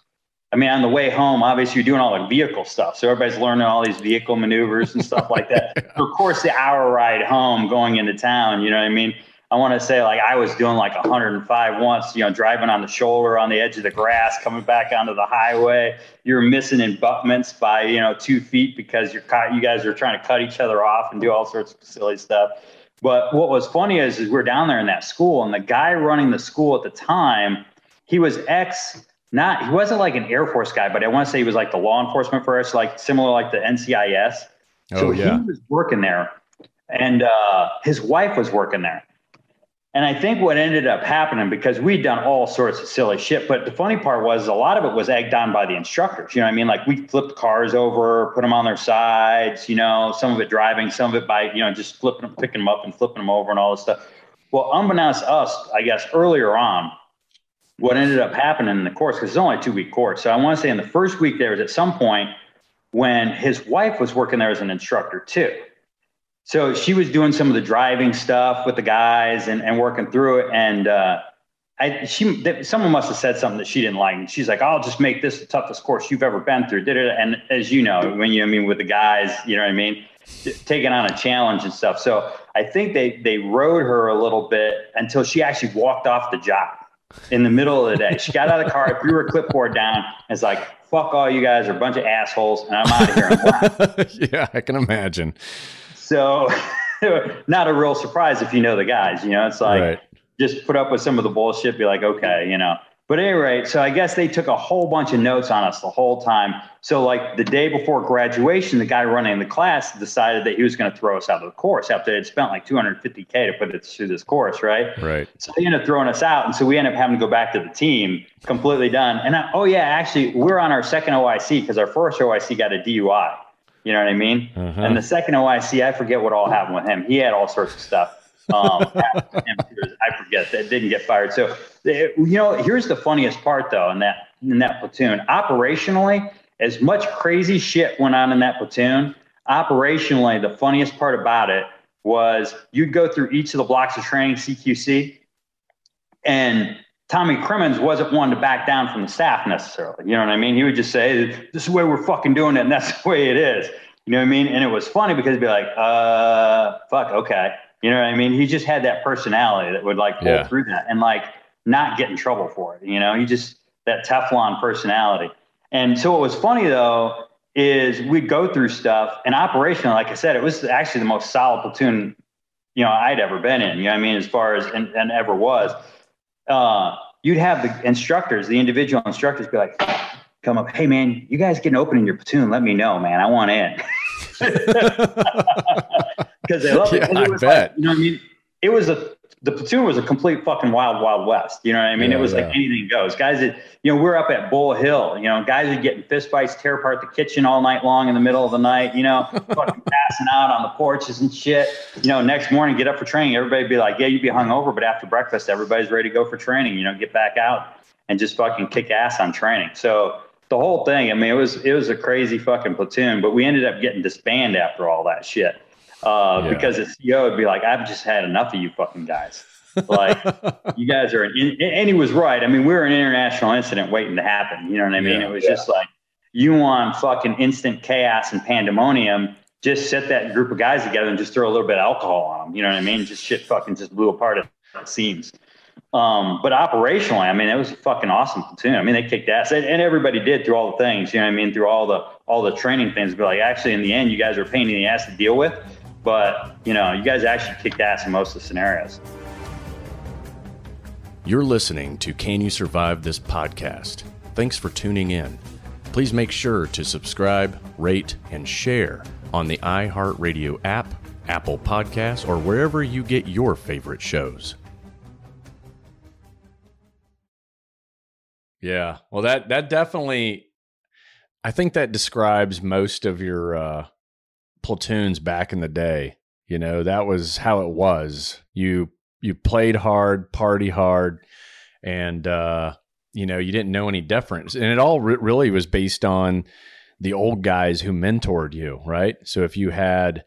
I mean, on the way home, obviously you're doing all the vehicle stuff, so everybody's learning all these vehicle maneuvers and stuff like that. [laughs] of course, the hour ride home, going into town, you know what I mean. I want to say like I was doing like 105 once, you know, driving on the shoulder on the edge of the grass, coming back onto the highway. You're missing abutments by you know two feet because you're caught, you guys are trying to cut each other off and do all sorts of silly stuff. But what was funny is, is we're down there in that school, and the guy running the school at the time, he was ex. Not he wasn't like an Air Force guy, but I want to say he was like the law enforcement first, like similar like the NCIS. Oh, so yeah. he was working there, and uh, his wife was working there and I think what ended up happening because we'd done all sorts of silly shit, but the funny part was a lot of it was egged on by the instructors. You know what I mean? Like we flipped cars over, put them on their sides, you know, some of it driving, some of it by, you know, just flipping them, picking them up and flipping them over and all this stuff. Well, unbeknownst to us, I guess earlier on, what ended up happening in the course, because it's only a two week course. So I want to say in the first week there was at some point when his wife was working there as an instructor too. So she was doing some of the driving stuff with the guys and, and working through it. And uh, I, she, someone must have said something that she didn't like. And she's like, I'll just make this the toughest course you've ever been through. Did it. And as you know, when you, I mean, with the guys, you know what I mean? Taking on a challenge and stuff. So I think they, they rode her a little bit until she actually walked off the job in the middle of the day. She got out of the car, threw her clipboard down, and it's like, fuck all you guys are a bunch of assholes, and I'm out of [laughs] here. yeah, I can imagine. So, [laughs] not a real surprise if you know the guys. You know, it's like right. just put up with some of the bullshit, be like, okay, you know. But anyway, so I guess they took a whole bunch of notes on us the whole time. So, like the day before graduation, the guy running the class decided that he was going to throw us out of the course after they'd spent like 250K to put it through this course, right? Right. So they ended up throwing us out. And so we ended up having to go back to the team completely done. And I, oh, yeah, actually, we're on our second OIC because our first OIC got a DUI. You know what I mean? Uh-huh. And the second OIC, I forget what all happened with him. He had all sorts of stuff. Um, [laughs] I forget that didn't get fired. So, you know, here's the funniest part though in that in that platoon. Operationally, as much crazy shit went on in that platoon. Operationally, the funniest part about it was you'd go through each of the blocks of training CQC, and Tommy Crimmins wasn't one to back down from the staff necessarily. You know what I mean? He would just say, "This is the way we're fucking doing it, and that's [laughs] the way it is." You know what I mean? And it was funny because he'd be like, "Uh, fuck, okay." You know what I mean? He just had that personality that would like pull yeah. through that and like not get in trouble for it. You know, he just that Teflon personality. And so what was funny though is we'd go through stuff and operational, like I said, it was actually the most solid platoon, you know, I'd ever been in. You know what I mean? As far as and, and ever was. Uh, you'd have the instructors, the individual instructors be like, come up, hey man, you guys getting open in your platoon, let me know, man. I want in. [laughs] [laughs] because they love yeah, it. I bet. Like, you know what I mean? It was a the platoon was a complete fucking wild, wild west. You know what I mean? Yeah, it was yeah. like anything goes. Guys that you know, we're up at Bull Hill. You know, guys are getting fistfights, tear apart the kitchen all night long in the middle of the night. You know, [laughs] fucking passing out on the porches and shit. You know, next morning get up for training. Everybody be like, yeah, you'd be hungover, but after breakfast, everybody's ready to go for training. You know, get back out and just fucking kick ass on training. So the whole thing. I mean, it was it was a crazy fucking platoon, but we ended up getting disbanded after all that shit uh, yeah. because the CEO would be like, I've just had enough of you fucking guys. Like, [laughs] you guys are, in, and he was right. I mean, we were an international incident waiting to happen. You know what I mean? Yeah, it was yeah. just like, you want fucking instant chaos and pandemonium. Just set that group of guys together and just throw a little bit of alcohol on them. You know what I mean? Just shit fucking just blew apart at the seams. Um, but operationally, I mean, it was a fucking awesome platoon. I mean, they kicked ass, and, and, everybody did through all the things. You know what I mean? Through all the all the training things. But like, actually, in the end, you guys are pain in the ass to deal with but you know, you guys actually kicked ass in most of the scenarios. You're listening to Can You Survive This podcast. Thanks for tuning in. Please make sure to subscribe, rate, and share on the iHeartRadio app, Apple Podcasts, or wherever you get your favorite shows. Yeah, well, that that definitely, I think that describes most of your uh, platoons back in the day. You know, that was how it was. You you played hard, party hard, and uh, you know you didn't know any difference. And it all re- really was based on the old guys who mentored you, right? So if you had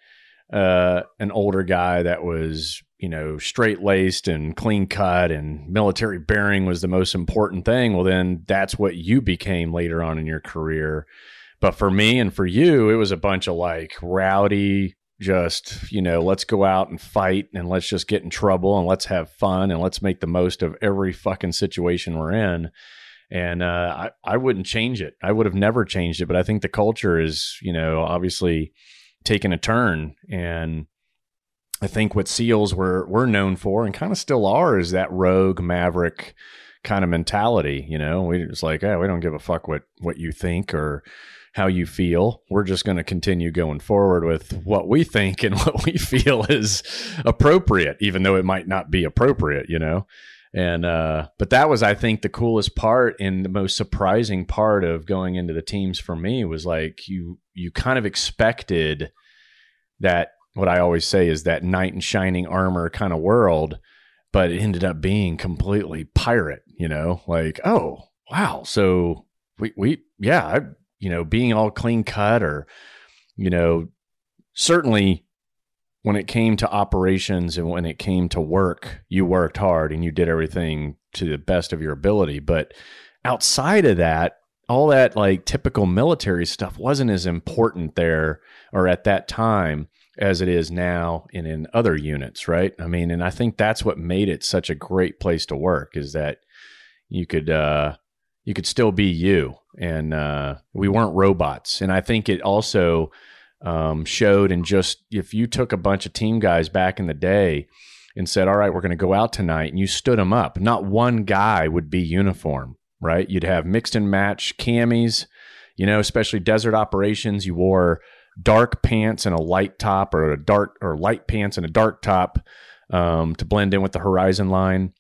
uh, an older guy that was you know straight laced and clean cut and military bearing was the most important thing, well then that's what you became later on in your career but for me and for you, it was a bunch of like rowdy, just, you know, let's go out and fight and let's just get in trouble and let's have fun and let's make the most of every fucking situation we're in. And uh, I, I wouldn't change it. I would have never changed it. But I think the culture is, you know, obviously taking a turn. And I think what SEALs were, were known for and kind of still are is that rogue maverick kind of mentality. You know, we just like, hey, we don't give a fuck what, what you think or, how you feel. We're just going to continue going forward with what we think and [laughs] what we feel is appropriate, even though it might not be appropriate, you know? And, uh, but that was, I think, the coolest part and the most surprising part of going into the teams for me was like you, you kind of expected that what I always say is that knight in shining armor kind of world, but it ended up being completely pirate you know, like, oh, wow. So we, we, yeah, I, you know, being all clean cut or, you know, certainly when it came to operations and when it came to work, you worked hard and you did everything to the best of your ability. But outside of that, all that like typical military stuff wasn't as important there or at that time as it is now and in other units, right? I mean, and I think that's what made it such a great place to work is that you could uh you could still be you and uh we weren't robots. And I think it also um showed And just if you took a bunch of team guys back in the day and said, "All right, we're going to go out tonight," and you stood them up, not one guy would be uniform, right? You'd have mixed and match camis, you know, especially desert operations. You wore dark pants and a light top or a dark or light pants and a dark top um, to blend in with the horizon line.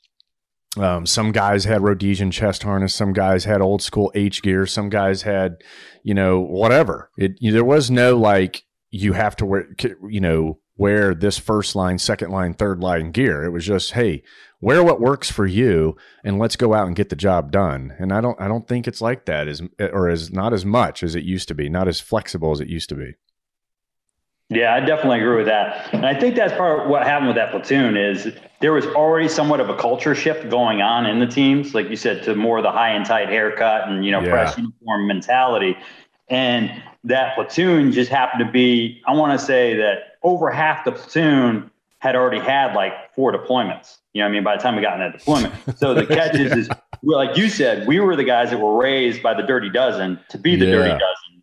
Um, some guys had Rhodesian chest harness. Some guys had old school H gear. Some guys had, you know, whatever. It you, there was no like you have to wear, you know, wear this first line, second line, third line gear. It was just, hey, wear what works for you, and let's go out and get the job done. And I don't, I don't think it's like that, as or as not as much as it used to be, not as flexible as it used to be. Yeah, I definitely agree with that. And I think that's part of what happened with that platoon is there was already somewhat of a culture shift going on in the teams, like you said, to more of the high and tight haircut and, you know, yeah. press uniform mentality. And that platoon just happened to be, I want to say that over half the platoon had already had like four deployments. You know what I mean? By the time we got in that deployment. So the [laughs] catch is, is like you said, we were the guys that were raised by the dirty dozen to be the yeah. dirty dozen.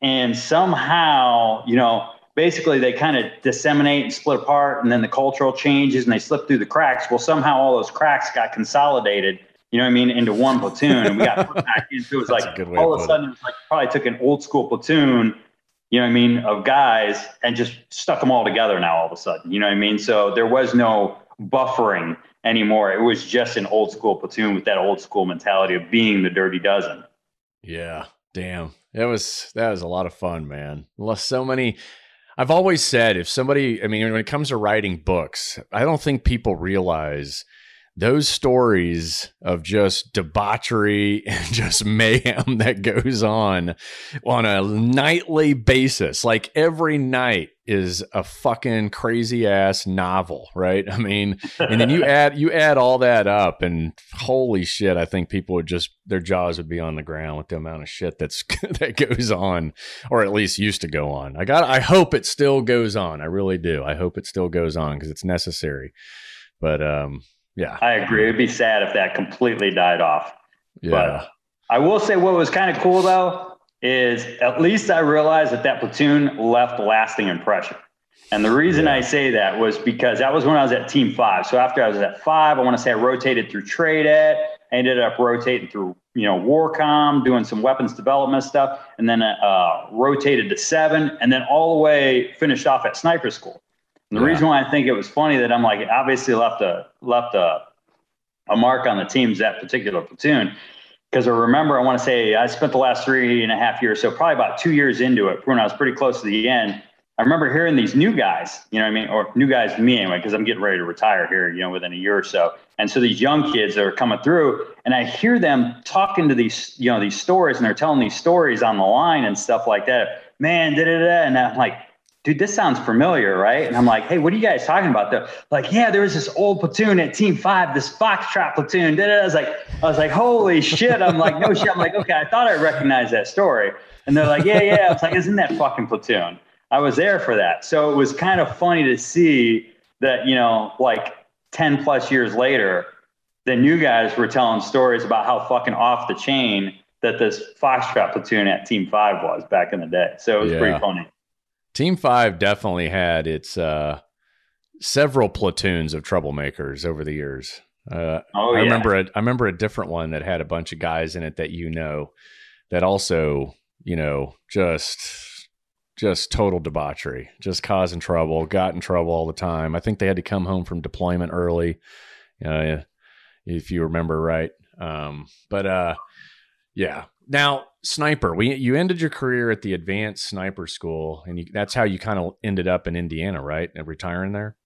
And somehow, you know, basically they kind of disseminate and split apart and then the cultural changes and they slip through the cracks. Well somehow all those cracks got consolidated you know what i mean into one platoon and we got put back [laughs] into it. Was like all of a sudden it. was like probably took an old school platoon you know what i mean of guys and just stuck them all together now all of a sudden you know what i mean? So there was no buffering anymore. It was just an old school platoon with that old school mentality of being the dirty dozen. Yeah damn. That was that was a lot of fun man. Lost so many I've always said if somebody, I mean, when it comes to writing books, I don't think people realize those stories of just debauchery [laughs] and just mayhem that goes on on a nightly basis. Like every night is a fucking crazy ass novel right? I mean and then you [laughs] add you add all that up and holy shit i think people would just their jaws would be on the ground with the amount of shit that's [laughs] that goes on or at least used to go on. I got i hope it still goes on. I really do. I hope it still goes on because it's necessary. But um yeah. I agree. It'd be sad if that completely died off. Yeah. But I will say what was kind of cool though is at least I realized that that platoon left lasting impression. And the reason yeah. I say that was because that was when I was at Team Five. So after I was at five, I want to say I rotated through TRADET, ended up rotating through you know Warcom, doing some weapons development stuff, and then uh, rotated to seven, and then all the way finished off at Sniper School. And the yeah. reason why I think it was funny that I'm like obviously left a left a a mark on the teams that particular platoon because I remember I want to say I spent the last three and a half years, so probably about two years into it when I was pretty close to the end. I remember hearing these new guys, you know what I mean, or new guys to me anyway, because I'm getting ready to retire here, you know, within a year or so. And so these young kids are coming through, and I hear them talking to these, you know, these stories, and they're telling these stories on the line and stuff like that. Man, da da da, and I'm like, dude, this sounds familiar, right? And I'm like, hey, what are you guys talking about? They're like, yeah, there was this old platoon at Team Five, this Foxtrot platoon. I was like, I was like, holy shit! I'm like, no shit. I'm like, okay, I thought I recognized that story. And they're like, yeah, yeah. I was like, isn't that fucking platoon? I was there for that. So it was kind of funny to see that, you know, like 10 plus years later, the new guys were telling stories about how fucking off the chain that this Foxtrot platoon at Team Five was back in the day. So it was yeah. pretty funny. Team Five definitely had its uh, several platoons of troublemakers over the years. Uh, oh, I yeah. remember a, I remember a different one that had a bunch of guys in it that you know that also you know just just total debauchery, just causing trouble, got in trouble all the time. I think they had to come home from deployment early, uh, if you remember right. Um, but uh, yeah, now, sniper, we you ended your career at the Advanced Sniper School, and you, that's how you kind of ended up in Indiana, right? And retiring there.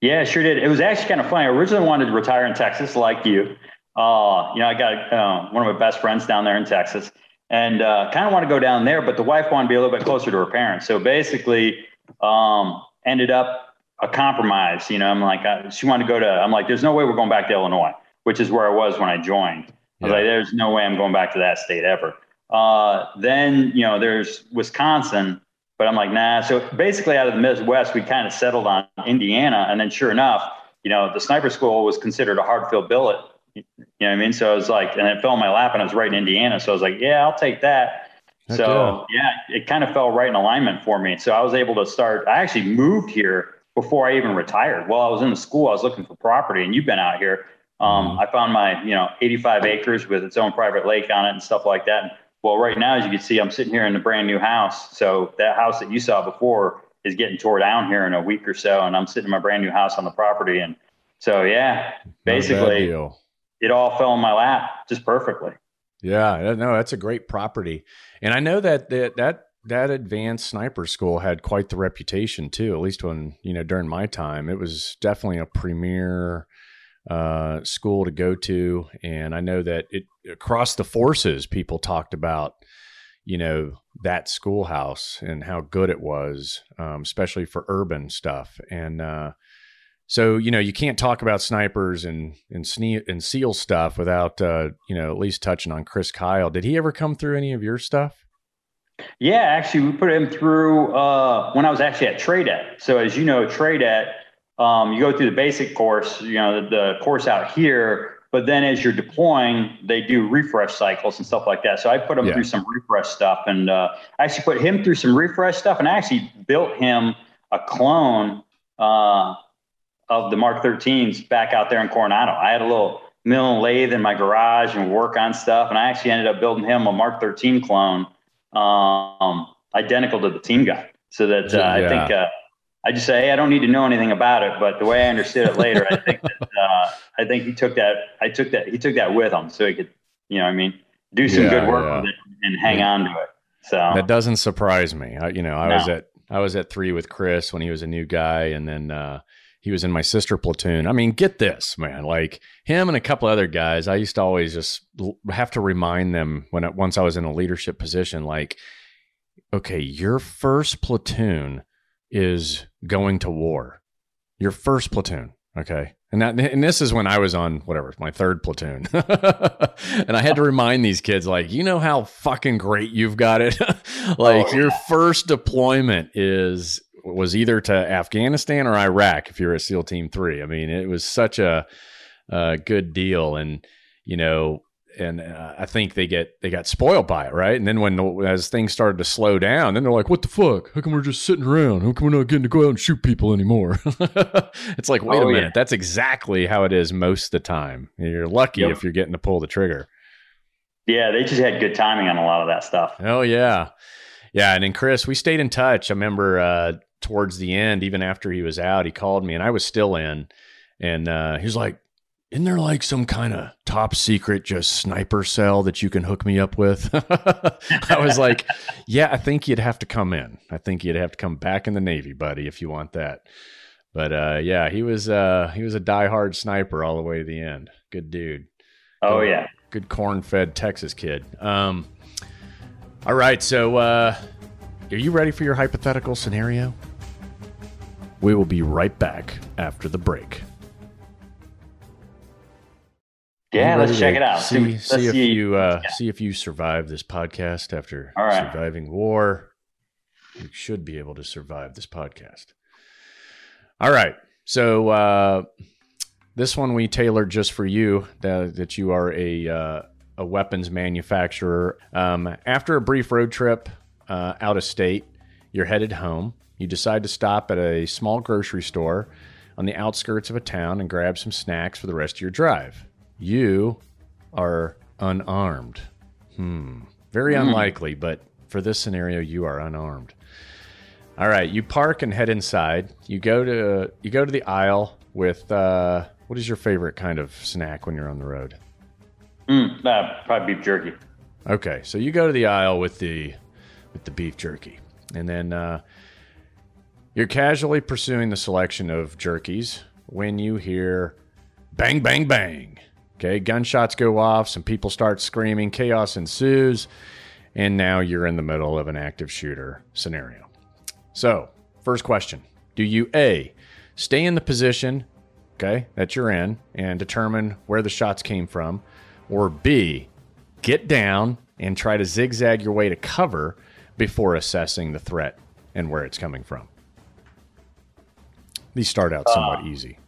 Yeah, sure did. It was actually kind of funny. I originally wanted to retire in Texas, like you, uh, you know, I got uh, one of my best friends down there in Texas, and uh, kind of want to go down there, but the wife wanted to be a little bit closer to her parents. So basically, um, ended up a compromise. You know, I'm like, uh, she wanted to go to. I'm like, there's no way we're going back to Illinois, which is where I was when I joined. I was Yeah. like, there's no way I'm going back to that state ever. Uh, then you know, there's Wisconsin, but I'm like, nah. So basically, out of the Midwest, we kind of settled on Indiana, and then sure enough, you know, the sniper school was considered a hard field billet. You know what I mean? So I was like, and it fell in my lap, and I was right in Indiana. So I was like, yeah, I'll take that. Heck so yeah, it kind of fell right in alignment for me. So I was able to start. I actually moved here before I even retired. While I was in the school, I was looking for property, and you've been out here. Um, Mhm. I found my, you know, 85 acres with its own private lake on it and stuff like that. Well, right now, as you can see, I'm sitting here in a brand new house. So that house that you saw before is getting tore down here in a week or so, and I'm sitting in my brand new house on the property. And so, yeah, Not a bad basically, it all fell in my lap just perfectly. Yeah, no, that's a great property, and I know that that that that advanced sniper school had quite the reputation too. At least when you know during my time, it was definitely a premier uh, school to go to, and I know that it across the forces, people talked about you know that schoolhouse and how good it was, um, especially for urban stuff, and uh, so you know you can't talk about snipers and and, sne- and seal stuff without uh, you know at least touching on Chris Kyle. Did he ever come through any of your stuff? Yeah, actually, we put him through uh, when I was actually at TRADET. So, as you know, TRADET, um, you go through the basic course, you know, the, the course out here, but then as you're deploying, they do refresh cycles and stuff like that. So, I put him Yeah. through some refresh stuff, and uh, I actually put him through some refresh stuff, and I actually built him a clone uh, of the Mark 13s back out there in Coronado. I had a little mill and lathe in my garage and work on stuff, and I actually ended up building him a Mark 13 clone um, identical to the team guy. So that uh, Yeah. I think uh, I just say, hey, I don't need to know anything about it, but the way I understood it later, I think that [laughs] uh, I think he took that. I took that. He took that with him, so he could, you know, I mean, do some Yeah, good work yeah. with it and hang on to it. So That doesn't surprise me. I, you know, I was at I was at three with Chris when he was a new guy, and then uh, he was in my sister platoon. I mean, get this, man! Like him and a couple other guys, I used to always just have to remind them when I, once I was in a leadership position, like, okay, your first platoon is going to war. Your first platoon, okay. And that, and this is when I was on whatever my third platoon, [laughs] and I had to remind these kids, like, you know how fucking great you've got it. [laughs] like Oh, your first deployment is was either to Afghanistan or Iraq if you're a SEAL Team Three. I mean, it was such a, a good deal, and you know, and uh, I think they get they got spoiled by it, right? And then when as things started to slow down, then they're like, "What the fuck? How come we're just sitting around? How come we're not getting to go out and shoot people anymore?" [laughs] it's like, wait Oh, a yeah. minute, that's exactly how it is most of the time. You're lucky Yep. if you're getting to pull the trigger. yeah, they just had good timing on a lot of that stuff. Oh yeah, yeah. And then Chris, we stayed in touch. I remember uh, towards the end, even after he was out, he called me, and I was still in, and uh, he was like, "Isn't there like some kind of top secret just sniper cell that you can hook me up with?" [laughs] I was like, "Yeah, I think you'd have to come in. I think you'd have to come back in the Navy, buddy, if you want that." But uh, yeah, he was uh, he was a diehard sniper all the way to the end. Good dude Oh yeah. good corn-fed Texas kid. Um, all right, so uh, are you ready for your hypothetical scenario? We will be right back after the break. Yeah, let's check it out. See, let's see if see- you uh, yeah. see if you survive this podcast after right. surviving war. You should be able to survive this podcast. All right, so uh, this one we tailored just for you that, that you are a uh, a weapons manufacturer. Um, after a brief road trip uh, out of state, you're headed home. You decide to stop at a small grocery store on the outskirts of a town and grab some snacks for the rest of your drive. You are unarmed. Hmm. Very Hmm. unlikely, but for this scenario, you are unarmed. All right, you park and head inside. You go to you go to the aisle with uh, what is your favorite kind of snack when you're on the road? Mm, uh, probably beef jerky. Okay, so you go to the aisle with the with the beef jerky, and then uh, you're casually pursuing the selection of jerkies when you hear bang, bang, bang, Okay, gunshots go off, some people start screaming, chaos ensues, and now you're in the middle of an active shooter scenario. So, first question Do you A, stay in the position, okay, that you're in and determine where the shots came from, or B, get down and try to zigzag your way to cover before assessing the threat and where it's coming from? These start out somewhat uh, easy.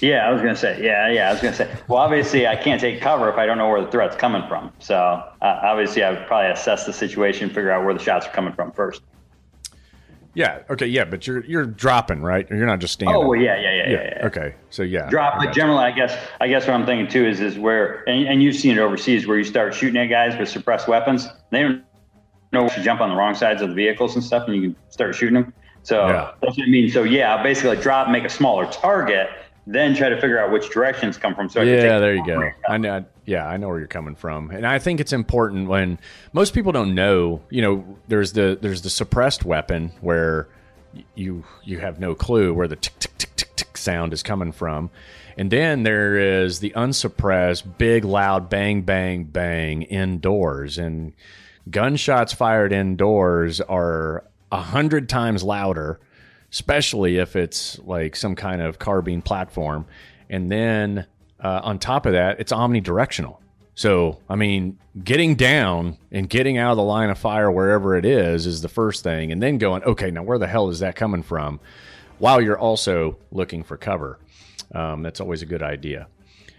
Yeah, I was gonna say. Yeah, yeah, I was gonna say. Well, obviously, I can't take cover if I don't know where the threat's coming from. So uh, obviously, I would probably assess the situation, figure out where the shots are coming from first. Yeah. Okay. Yeah, but you're you're dropping, right? You're not just standing. Oh, well, yeah, yeah, yeah, yeah, yeah. Okay. So yeah. Drop. But generally, I guess I guess what I'm thinking too is is where and, and you've seen it overseas where you start shooting at guys with suppressed weapons. They don't know to jump on the wrong sides of the vehicles and stuff, and you can start shooting them. So yeah. that's what I mean. So yeah, basically drop, make a smaller target then try to figure out which directions come from. So I yeah, there you go. I know. Yeah, I know where you're coming from, and I think it's important when most people don't know. You know, there's the there's the suppressed weapon where you you have no clue where the tick tick tick tick tick sound is coming from, and then there is the unsuppressed big loud bang bang bang indoors, and gunshots fired indoors are a hundred times louder especially if it's like some kind of carbine platform. And then uh, on top of that, it's omnidirectional. So, I mean, getting down and getting out of the line of fire wherever it is is the first thing. And then going, okay, now where the hell is that coming from? While you're also looking for cover. Um, that's always a good idea.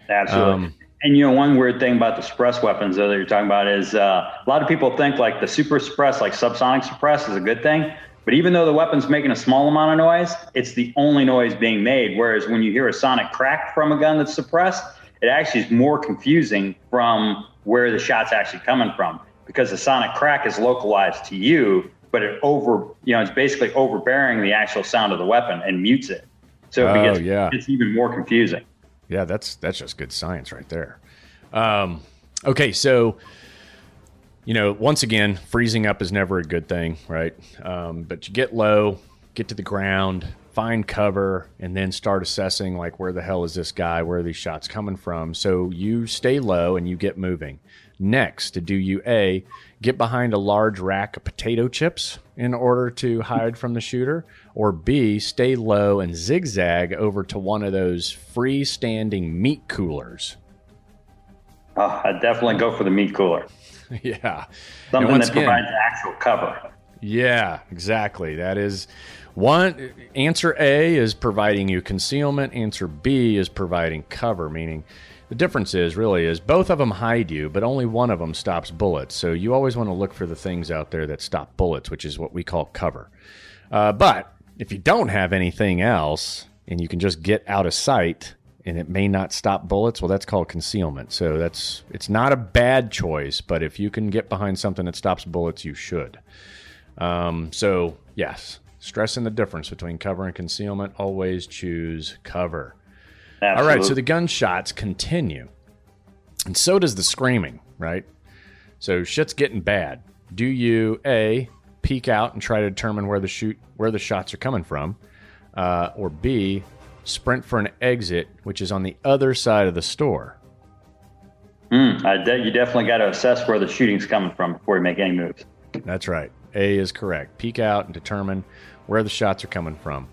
Absolutely. Um, and you know, one weird thing about the suppress weapons that you're talking about is uh, a lot of people think like the super suppress, like subsonic suppress, is a good thing. But even though the weapon's making a small amount of noise, it's the only noise being made. Whereas when you hear a sonic crack from a gun that's suppressed, it actually is more confusing from where the shot's actually coming from because the sonic crack is localized to you, but it over, you know, it's basically overbearing the actual sound of the weapon and mutes it. So it oh, gets, yeah. it's even more confusing. Yeah, that's that's just good science right there. Um, okay, so you know, once again, freezing up is never a good thing, right? Um, but you get low, get to the ground, find cover, and then start assessing like where the hell is this guy? Where are these shots coming from? So you stay low and you get moving. Next, to do you a get behind a large rack of potato chips in order to hide from the shooter, or B stay low and zigzag over to one of those freestanding meat coolers. Oh, I definitely go for the meat cooler. [laughs] yeah. Something that again, provides actual cover. Yeah, exactly. That is one answer A is providing you concealment, answer B is providing cover, meaning the difference is really is both of them hide you, but only one of them stops bullets. So you always want to look for the things out there that stop bullets, which is what we call cover. Uh, but if you don't have anything else and you can just get out of sight, and it may not stop bullets, well, that's called concealment. So that's it's not a bad choice, but if you can get behind something that stops bullets, you should. Um, so yes, stressing the difference between cover and concealment. Always choose cover. Absolutely. All right, so the gunshots continue, and so does the screaming. Right, so shit's getting bad. Do you a peek out and try to determine where the shoot where the shots are coming from, uh, or b sprint for an exit, which is on the other side of the store. Mm, de- you definitely got to assess where the shooting's coming from before you make any moves. That's right. A is correct. Peek out and determine where the shots are coming from.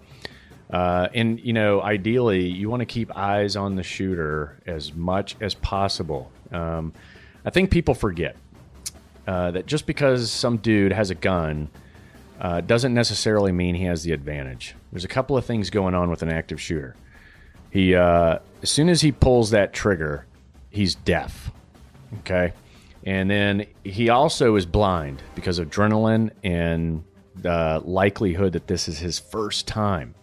Uh, and you know, ideally, you want to keep eyes on the shooter as much as possible. Um, I think people forget uh, that just because some dude has a gun uh, doesn't necessarily mean he has the advantage. There's a couple of things going on with an active shooter. He, uh, as soon as he pulls that trigger, he's deaf. Okay. And then he also is blind because of adrenaline and the likelihood that this is his first time,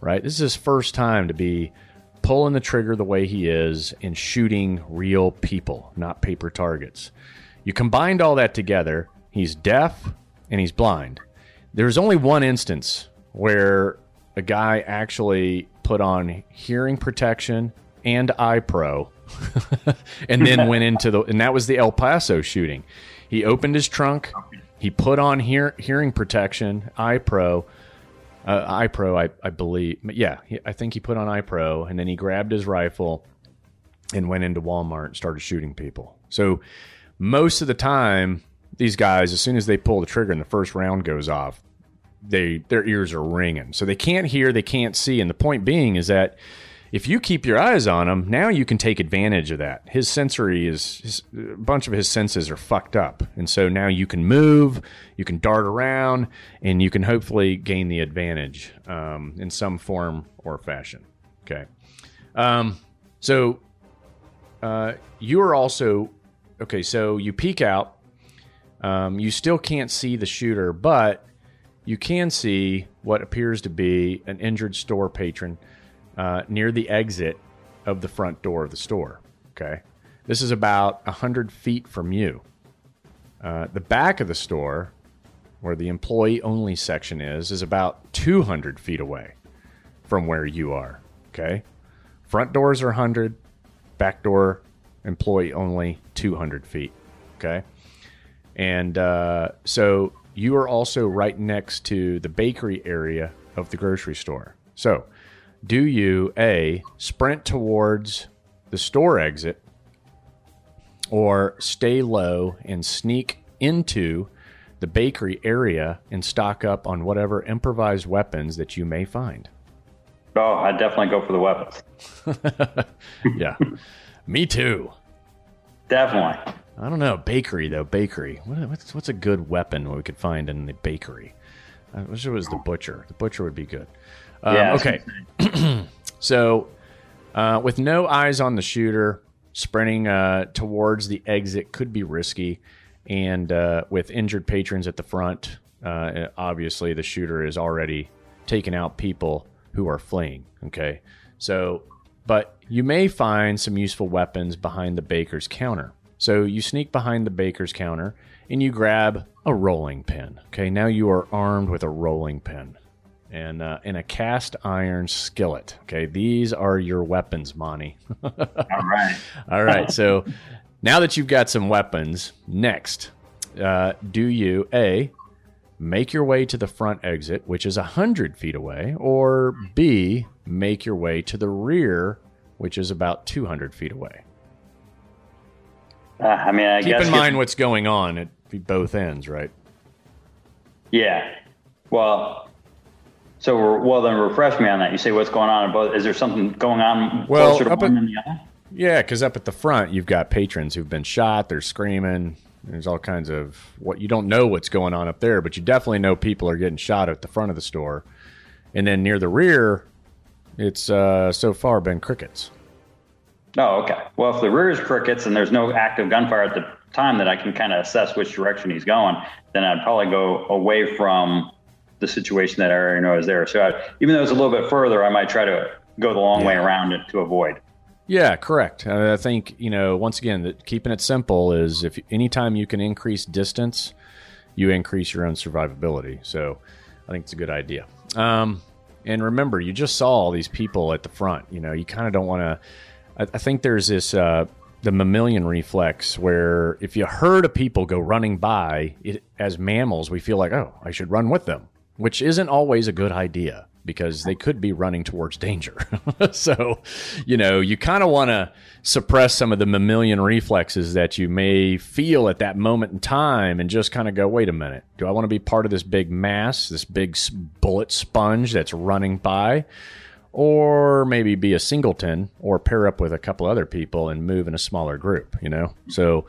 right? This is his first time to be pulling the trigger the way he is and shooting real people, not paper targets. You combined all that together, he's deaf and he's blind. There's only one instance where a guy actually put on hearing protection and eye pro [laughs] and then went into the and that was the El Paso shooting. He opened his trunk, he put on hear, hearing protection, eye pro, uh, eye pro, I, I believe. Yeah, he, I think he put on eye pro, and then he grabbed his rifle and went into Walmart and started shooting people. So most of the time, these guys, as soon as they pull the trigger and the first round goes off, they their ears are ringing. So they can't hear, they can't see. And the point being is that if you keep your eyes on him, now you can take advantage of that. His sensory is his, a bunch of his senses are fucked up, and so now you can move, you can dart around, and you can hopefully gain the advantage um, in some form or fashion. Okay, um, so uh, you are also okay. So you peek out. Um, you still can't see the shooter, but you can see what appears to be an injured store patron uh, near the exit of the front door of the store. Okay. This is about 100 feet from you. Uh, the back of the store, where the employee only section is, is about 200 feet away from where you are. Okay. Front doors are 100, back door, employee only, 200 feet. Okay. And uh, so you are also right next to the bakery area of the grocery store. So do you A, sprint towards the store exit or stay low and sneak into the bakery area and stock up on whatever improvised weapons that you may find? Oh, I'd definitely go for the weapons. [laughs] yeah. [laughs] Me too. Definitely. I don't know. Bakery, though. Bakery. What, what's, what's a good weapon we could find in the bakery? I wish it was the butcher. The butcher would be good. Um, yeah, okay. [clears throat] so, uh, with no eyes on the shooter, sprinting uh, towards the exit could be risky. And uh, with injured patrons at the front, uh, obviously the shooter is already taking out people who are fleeing. Okay. So, but you may find some useful weapons behind the baker's counter. So you sneak behind the baker's counter and you grab a rolling pin. Okay, now you are armed with a rolling pin and uh, in a cast iron skillet. Okay, these are your weapons, Monty. All right. [laughs] All right. So now that you've got some weapons, next, uh, do you a make your way to the front exit, which is hundred feet away, or b make your way to the rear, which is about two hundred feet away? Uh, I mean, I keep in mind what's going on at both ends, right? Yeah. Well, so, well, then refresh me on that. You say what's going on at both. Is there something going on well, closer to one at, than the other? Yeah, because up at the front, you've got patrons who've been shot. They're screaming. There's all kinds of what you don't know what's going on up there, but you definitely know people are getting shot at the front of the store. And then near the rear, it's uh, so far been crickets. Oh, okay. Well, if the rear is crickets and there's no active gunfire at the time that I can kind of assess which direction he's going, then I'd probably go away from the situation that I already know is there. So I, even though it's a little bit further, I might try to go the long yeah. way around it to avoid. Yeah, correct. I think you know once again that keeping it simple is if anytime you can increase distance, you increase your own survivability. So I think it's a good idea. Um, and remember, you just saw all these people at the front. You know, you kind of don't want to. I, I, think there's this uh, the mammalian reflex where if you herd of people go running by, it, as mammals, we feel like, oh, I should run with them which isn't always a good idea because they could be running towards danger. [laughs] so, you know, you kind of want to suppress some of the mammalian reflexes that you may feel at that moment in time and just kind of go, wait a minute, do I want to be part of this big mass, this big bullet sponge that's running by? Or maybe be a singleton or pair up with a couple other people and move in a smaller group, you know? So,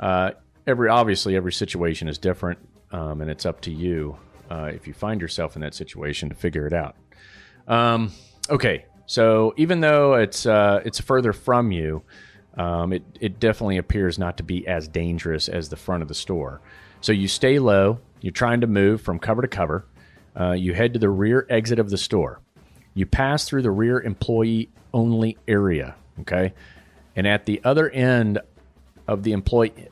uh, every obviously every situation is different um, and it's up to you uh, if you find yourself in that situation to figure it out. Um, okay, so even though it's uh, it's further from you, um, it it definitely appears not to be as dangerous as the front of the store. So you stay low. You're trying to move from cover to cover. Uh, you head to the rear exit of the store. You pass through the rear employee only area. Okay, and at the other end of the employee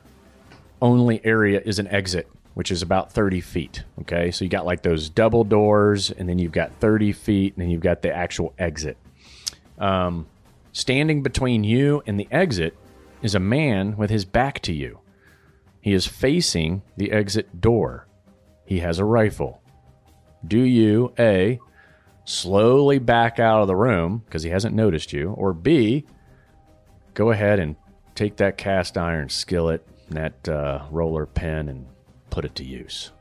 only area is an exit which is about 30 feet. Okay. So you got like those double doors, and then you've got 30 feet, and then you've got the actual exit. Um, standing between you and the exit is a man with his back to you. He is facing the exit door. He has a rifle. Do you, A, slowly back out of the room because he hasn't noticed you, or B, go ahead and take that cast iron skillet, and that uh, roller pin, and put it to use.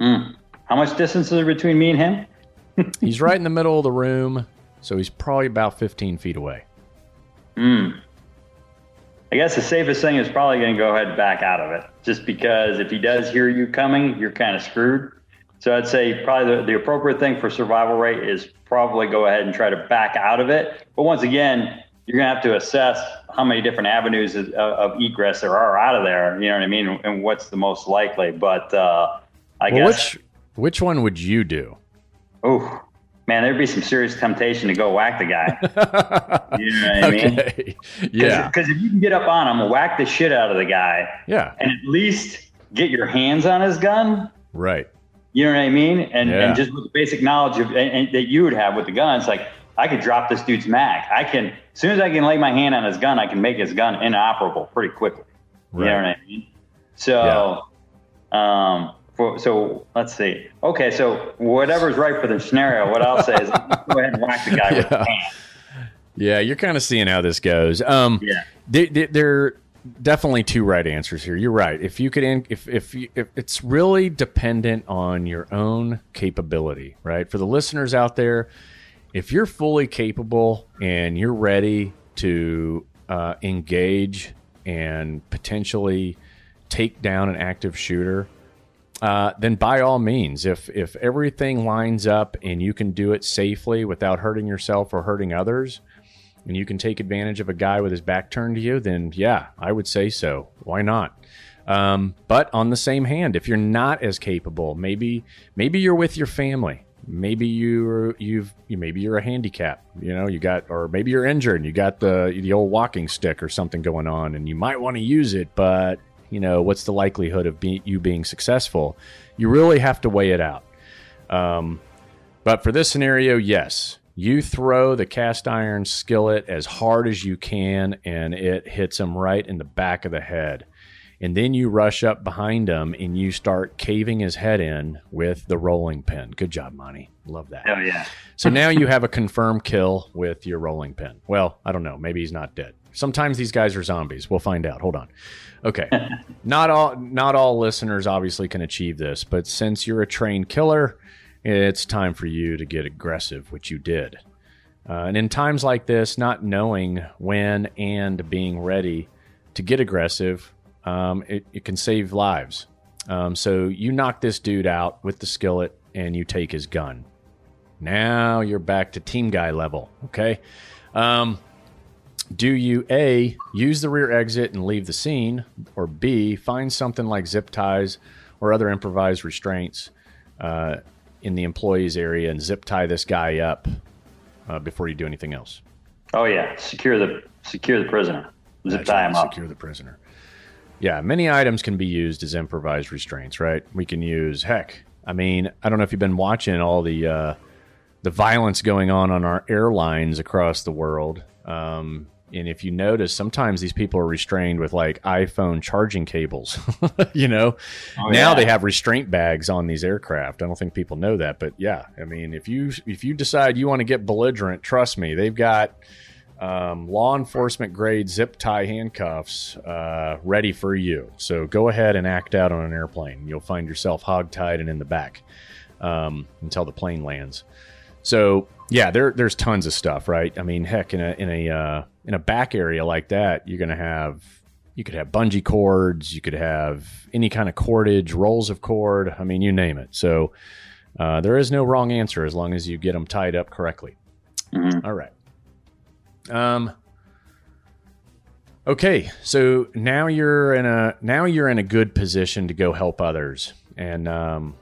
Mm. How much distance is there between me and him? [laughs] he's right in the [laughs] middle of the room, so he's probably about 15 feet away. Hmm. I guess the safest thing is probably going to go ahead and back out of it, just because if he does hear you coming, you're kind of screwed. So I'd say probably the, the appropriate thing for survival rate is probably go ahead and try to back out of it. But once again, you're going to have to assess how many different avenues of, of, egress there are out of there. You know what I mean? And what's the most likely. But uh, I well, guess. Which, which one would you do? Oh, man, there'd be some serious temptation to go whack the guy. [laughs] you know what I mean? Okay. Yeah. Because if you can get up on him, whack the shit out of the guy. Yeah. And at least get your hands on his gun. Right. You know what I mean? And yeah. and just with the basic knowledge of and, and that you would have with the gun, it's like I could drop this dude's mag. I can as soon as I can lay my hand on his gun, I can make his gun inoperable pretty quickly. Right. You know what I mean? So, yeah. um, for, so let's see. Okay, so whatever's right for the scenario, what I'll say is go ahead and whack the guy [laughs] yeah. with the hand. Yeah, you're kind of seeing how this goes. Um, yeah, they, they, they're definitely two right answers here. You're right. If you could, in, if if you, if it's really dependent on your own capability, right? For the listeners out there, if you're fully capable and you're ready to uh, engage and potentially take down an active shooter uh, then by all means, if if everything lines up and you can do it safely without hurting yourself or hurting others, and you can take advantage of a guy with his back turned to you, then yeah, I would say so. Why not? Um, but on the same hand, if you're not as capable, maybe maybe you're with your family. Maybe you're you've you, maybe you're a handicap. You know, you got or maybe you're injured and you got the the old walking stick or something going on, and you might want to use it, but you know, what's the likelihood of be- you being successful? You really have to weigh it out. Um, but for this scenario, yes, you throw the cast iron skillet as hard as you can, and it hits him right in the back of the head. And then you rush up behind him and you start caving his head in with the rolling pin. Good job, Monty. Love that. Oh, yeah. so now you have a confirmed kill with your rolling pin. Well, I don't know. Maybe he's not dead. Sometimes these guys are zombies. We'll find out. Hold on. Okay. [laughs] not all not all listeners obviously can achieve this, but since you're a trained killer, it's time for you to get aggressive, which you did. Uh, and in times like this, not knowing when and being ready to get aggressive, um, it, it, can save lives. Um, so you knock this dude out with the skillet and you take his gun. Now you're back to team guy level. Okay. Um, do you A, use the rear exit and leave the scene, or B, find something like zip ties or other improvised restraints uh, in the employees area and zip tie this guy up uh, before you do anything else? Oh yeah, secure the secure the prisoner. Zip That's tie him up. Secure the prisoner. Yeah, many items can be used as improvised restraints, right? We can use heck. I mean, I don't know if you've been watching all the uh, the violence going on on our airlines across the world. Um, and if you notice, sometimes these people are restrained with like iPhone charging cables. [laughs] you know, oh, now yeah. they have restraint bags on these aircraft. I don't think people know that, but yeah, I mean, if you if you decide you want to get belligerent, trust me, they've got um, law enforcement grade zip tie handcuffs uh, ready for you. So go ahead and act out on an airplane. You'll find yourself hogtied and in the back um, until the plane lands. So yeah, there there's tons of stuff, right? I mean, heck, in a in a uh, in a back area like that, you're gonna have you could have bungee cords, you could have any kind of cordage, rolls of cord. I mean, you name it. So uh, there is no wrong answer as long as you get them tied up correctly. Mm-hmm. All right. Um. Okay, so now you're in a now you're in a good position to go help others, and um,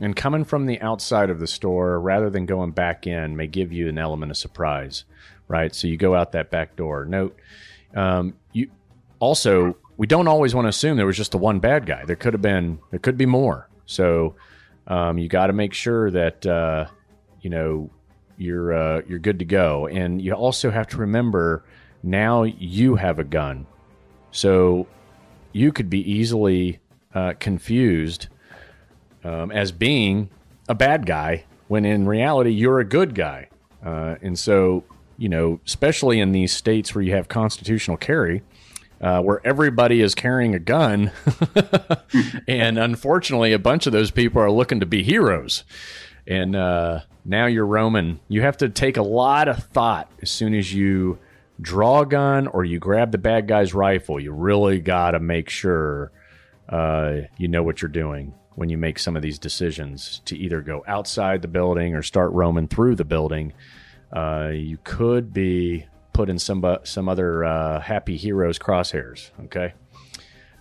and coming from the outside of the store rather than going back in may give you an element of surprise, right? So you go out that back door. Note, um, you also we don't always want to assume there was just the one bad guy. There could have been there could be more. So um, you got to make sure that uh, you know you're uh, you're good to go, and you also have to remember now you have a gun, so you could be easily uh, confused um, as being a bad guy when in reality you're a good guy. Uh, and so you know, especially in these states where you have constitutional carry, uh, where everybody is carrying a gun. [laughs] and unfortunately, a bunch of those people are looking to be heroes. And uh, now you're roaming. You have to take a lot of thought as soon as you draw a gun or you grab the bad guy's rifle. You really got to make sure uh, you know what you're doing when you make some of these decisions to either go outside the building or start roaming through the building. Uh, you could be put in some some other uh, happy heroes crosshairs. Okay.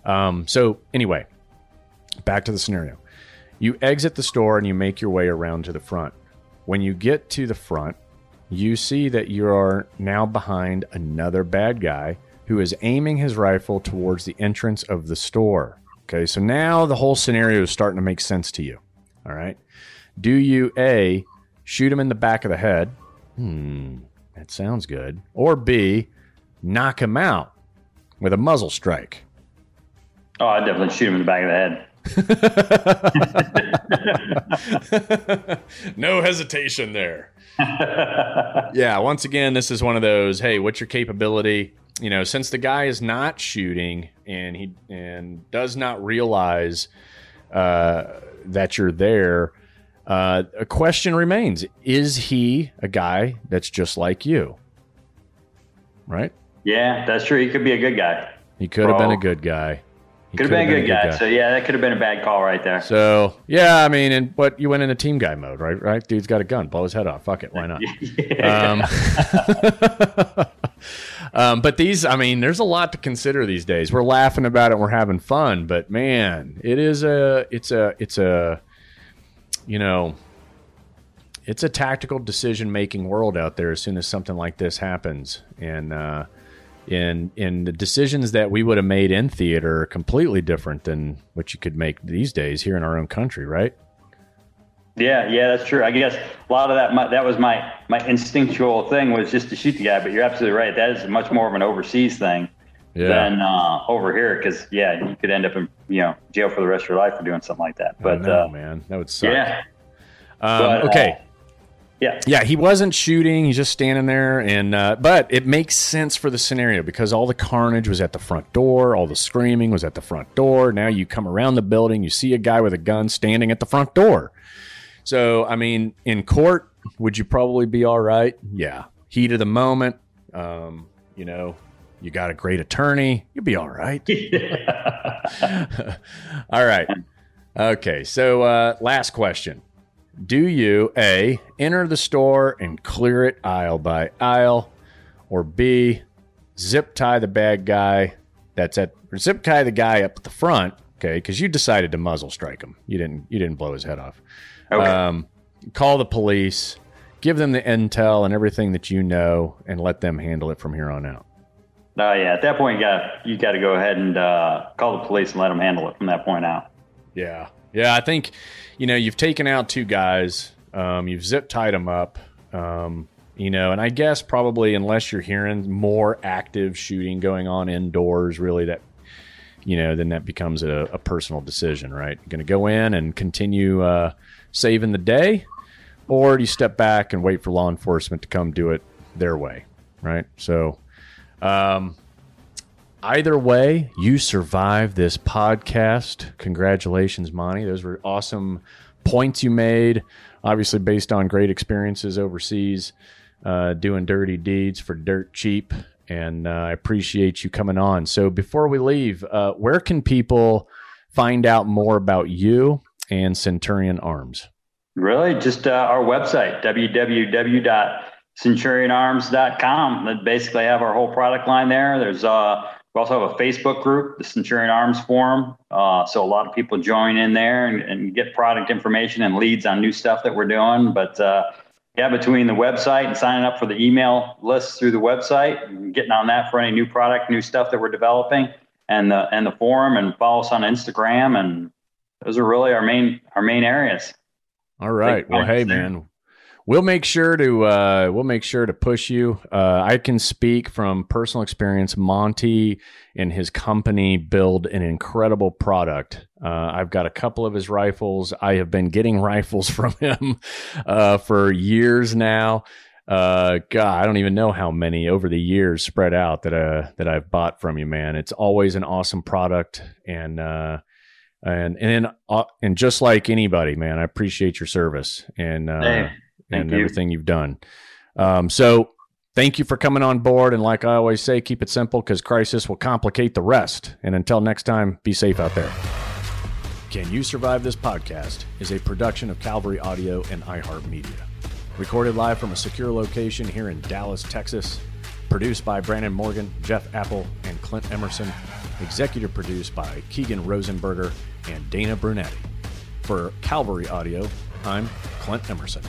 Um, so anyway, back to the scenario. You exit the store and you make your way around to the front. When you get to the front, you see that you are now behind another bad guy who is aiming his rifle towards the entrance of the store. Okay, so now the whole scenario is starting to make sense to you. All right. Do you A, shoot him in the back of the head? Hmm, that sounds good. Or B, knock him out with a muzzle strike? Oh, I definitely shoot him in the back of the head. [laughs] no hesitation there. [laughs] yeah, once again, this is one of those, hey, what's your capability? You know, since the guy is not shooting and he and does not realize uh, that you're there, uh, a question remains: Is he a guy that's just like you? Right? Yeah, that's true. He could be a good guy. He could have been a good guy. Could have been, been, a good, guy. guy. So yeah, that could have been a bad call right there. So yeah, I mean, and but you went into team guy mode, right? Right? Dude's got a gun. Blow his head off. Fuck it. Why not? [laughs] um, [laughs] um, but these, I mean, there's a lot to consider these days. We're laughing about it. We're having fun, but man, it is a, it's a, it's a, you know, it's a tactical decision making world out there. As soon as something like this happens, and uh, in in the decisions that we would have made in theater are completely different than what you could make these days here in our own country, right? Yeah, yeah, that's true. I guess a lot of that my, that was my my instinctual thing was just to shoot the guy. But you're absolutely right. That is much more of an overseas thing yeah. than uh, over here because yeah, you could end up in you know jail for the rest of your life for doing something like that. But know, uh, man, that would suck. Yeah. Um, but, okay. Uh, yeah. Yeah, he wasn't shooting. He's just standing there. And uh, but it makes sense for the scenario because all the carnage was at the front door, all the screaming was at the front door. Now you come around the building, you see a guy with a gun standing at the front door. So I mean, in court, would you probably be all right? Yeah. Heat of the moment. Um, you know, you got a great attorney. You'll be all right. [laughs] [laughs] all right. Okay. So uh, last question. Do you A, enter the store and clear it aisle by aisle, or B, zip tie the bad guy that's at zip tie the guy up at the front, okay, because you decided to muzzle strike him. You didn't you didn't blow his head off. Okay. Um, call the police, give them the intel and everything that you know, and let them handle it from here on out. Oh yeah, at that point you got you got to go ahead and uh, call the police and let them handle it from that point out. Yeah, yeah, I think you know, you've taken out two guys, um, you've zip tied them up, um, you know, and I guess probably unless you're hearing more active shooting going on indoors, really that, you know, then that becomes a, a personal decision, right? You're going to go in and continue uh, saving the day, or do you step back and wait for law enforcement to come do it their way, right? So, um, either way, you survived this podcast. Congratulations, Monty. Those were awesome points you made. Obviously, based on great experiences overseas, uh, doing dirty deeds for dirt cheap. And uh, I appreciate you coming on. So, before we leave, uh, where can people find out more about you and Centurion Arms? Really, just uh, our website, www.centurionarms.com. That basically have our whole product line there. There's uh, we also have a Facebook group, the Centurion Arms Forum. Uh, so a lot of people join in there and, and, get product information and leads on new stuff that we're doing. But uh, yeah, between the website and signing up for the email list through the website, and getting on that for any new product, new stuff that we're developing, and the and the forum, and follow us on Instagram, and those are really our main our main areas. All right. Well, hey, man, We'll make sure to uh, we'll make sure to push you. Uh, I can speak from personal experience. Monty and his company build an incredible product. Uh, I've got a couple of his rifles. I have been getting [laughs] rifles from him uh, for years now. uh, God, I don't even know how many over the years spread out that uh that I've bought from you, man. It's always an awesome product, and and and and just like anybody, man, I appreciate your service and thank and you. everything you've done. Um, so thank you for coming on board, and like I always say, keep it simple because crisis will complicate the rest. And until next time, be safe out there. Can You Survive This Podcast is a production of Cavalry Audio and iHeartMedia. Recorded live from a secure location here in Dallas, Texas. Produced by Brandon Morgan, Jeff Apple, and Clint Emerson. Executive produced by Keegan Rosenberger and Dana Brunetti. For Cavalry Audio, I'm Clint Emerson.